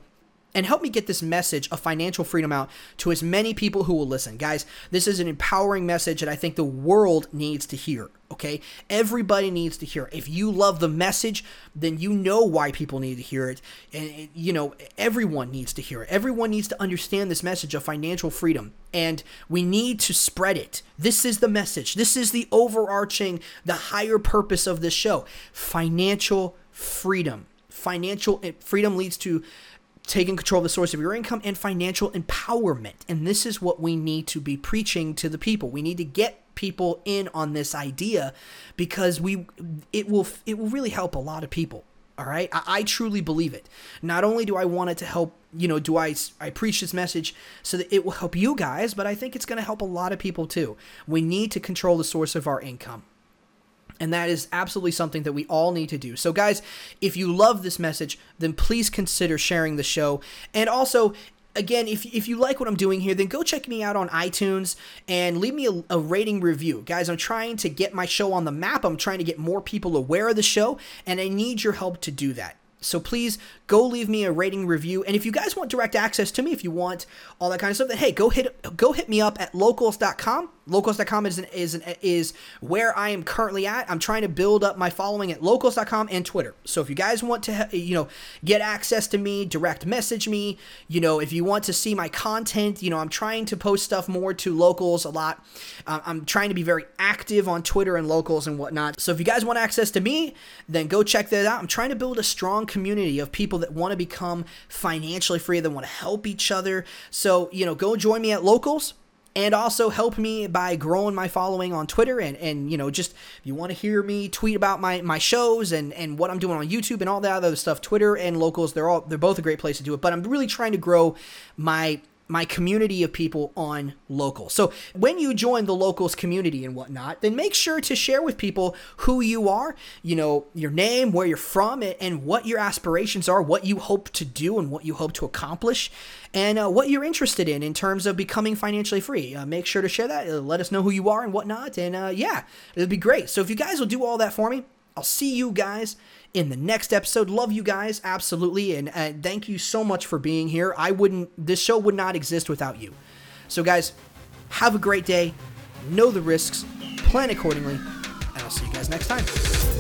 and help me get this message of financial freedom out to as many people who will listen. Guys, this is an empowering message that I think the world needs to hear. Okay, everybody needs to hear. If you love the message, then you know why people need to hear it, and you know everyone needs to hear it. Everyone needs to understand this message of financial freedom, and we need to spread it. This is the message. This is the overarching, the higher purpose of this show: financial freedom. Financial eh, freedom leads to taking control of the source of your income and financial empowerment. And this is what we need to be preaching to the people. We need to get people in on this idea because we it will it will really help a lot of people. All right, I, I truly believe it. Not only do I want it to help, you know, do I I preach this message so that it will help you guys, but I think it's going to help a lot of people too. We need to control the source of our income. And that is absolutely something that we all need to do. So, guys, if you love this message, then please consider sharing the show. And also, again, if, if you like what I'm doing here, then go check me out on iTunes and leave me a, a, rating review. Guys, I'm trying to get my show on the map. I'm trying to get more people aware of the show, and I need your help to do that. So please go leave me a rating review. And if you guys want direct access to me, if you want all that kind of stuff, then hey, go hit go hit me up at locals.com locals.com is an, is an, is where I am currently at. I'm trying to build up my following at locals.com and Twitter. So if you guys want to you know get access to me, direct message me, you know, if you want to see my content, you know, I'm trying to post stuff more to locals a lot. Uh, I'm trying to be very active on Twitter and locals and whatnot. So if you guys want access to me, then go check that out. I'm trying to build a strong community of people that want to become financially free, that want to help each other. So, you know, go join me at locals and also help me by growing my following on Twitter and and you know just if you want to hear me tweet about my my shows and and what I'm doing on YouTube and all that other stuff Twitter and locals they're all they're both a great place to do it but I'm really trying to grow my my community of people on local. So when you join the locals community and whatnot, then make sure to share with people who you are, you know, your name, where you're from, it and what your aspirations are, what you hope to do, and what you hope to accomplish, and uh, what you're interested in in terms of becoming financially free. Uh, make sure to share that. Uh, let us know who you are and whatnot. And uh, yeah, it'll be great. So if you guys will do all that for me, I'll see you guys in the next episode. Love you guys, absolutely. And uh, thank you so much for being here. I wouldn't, this show would not exist without you. So, guys, have a great day. Know the risks, plan accordingly, and I'll see you guys next time.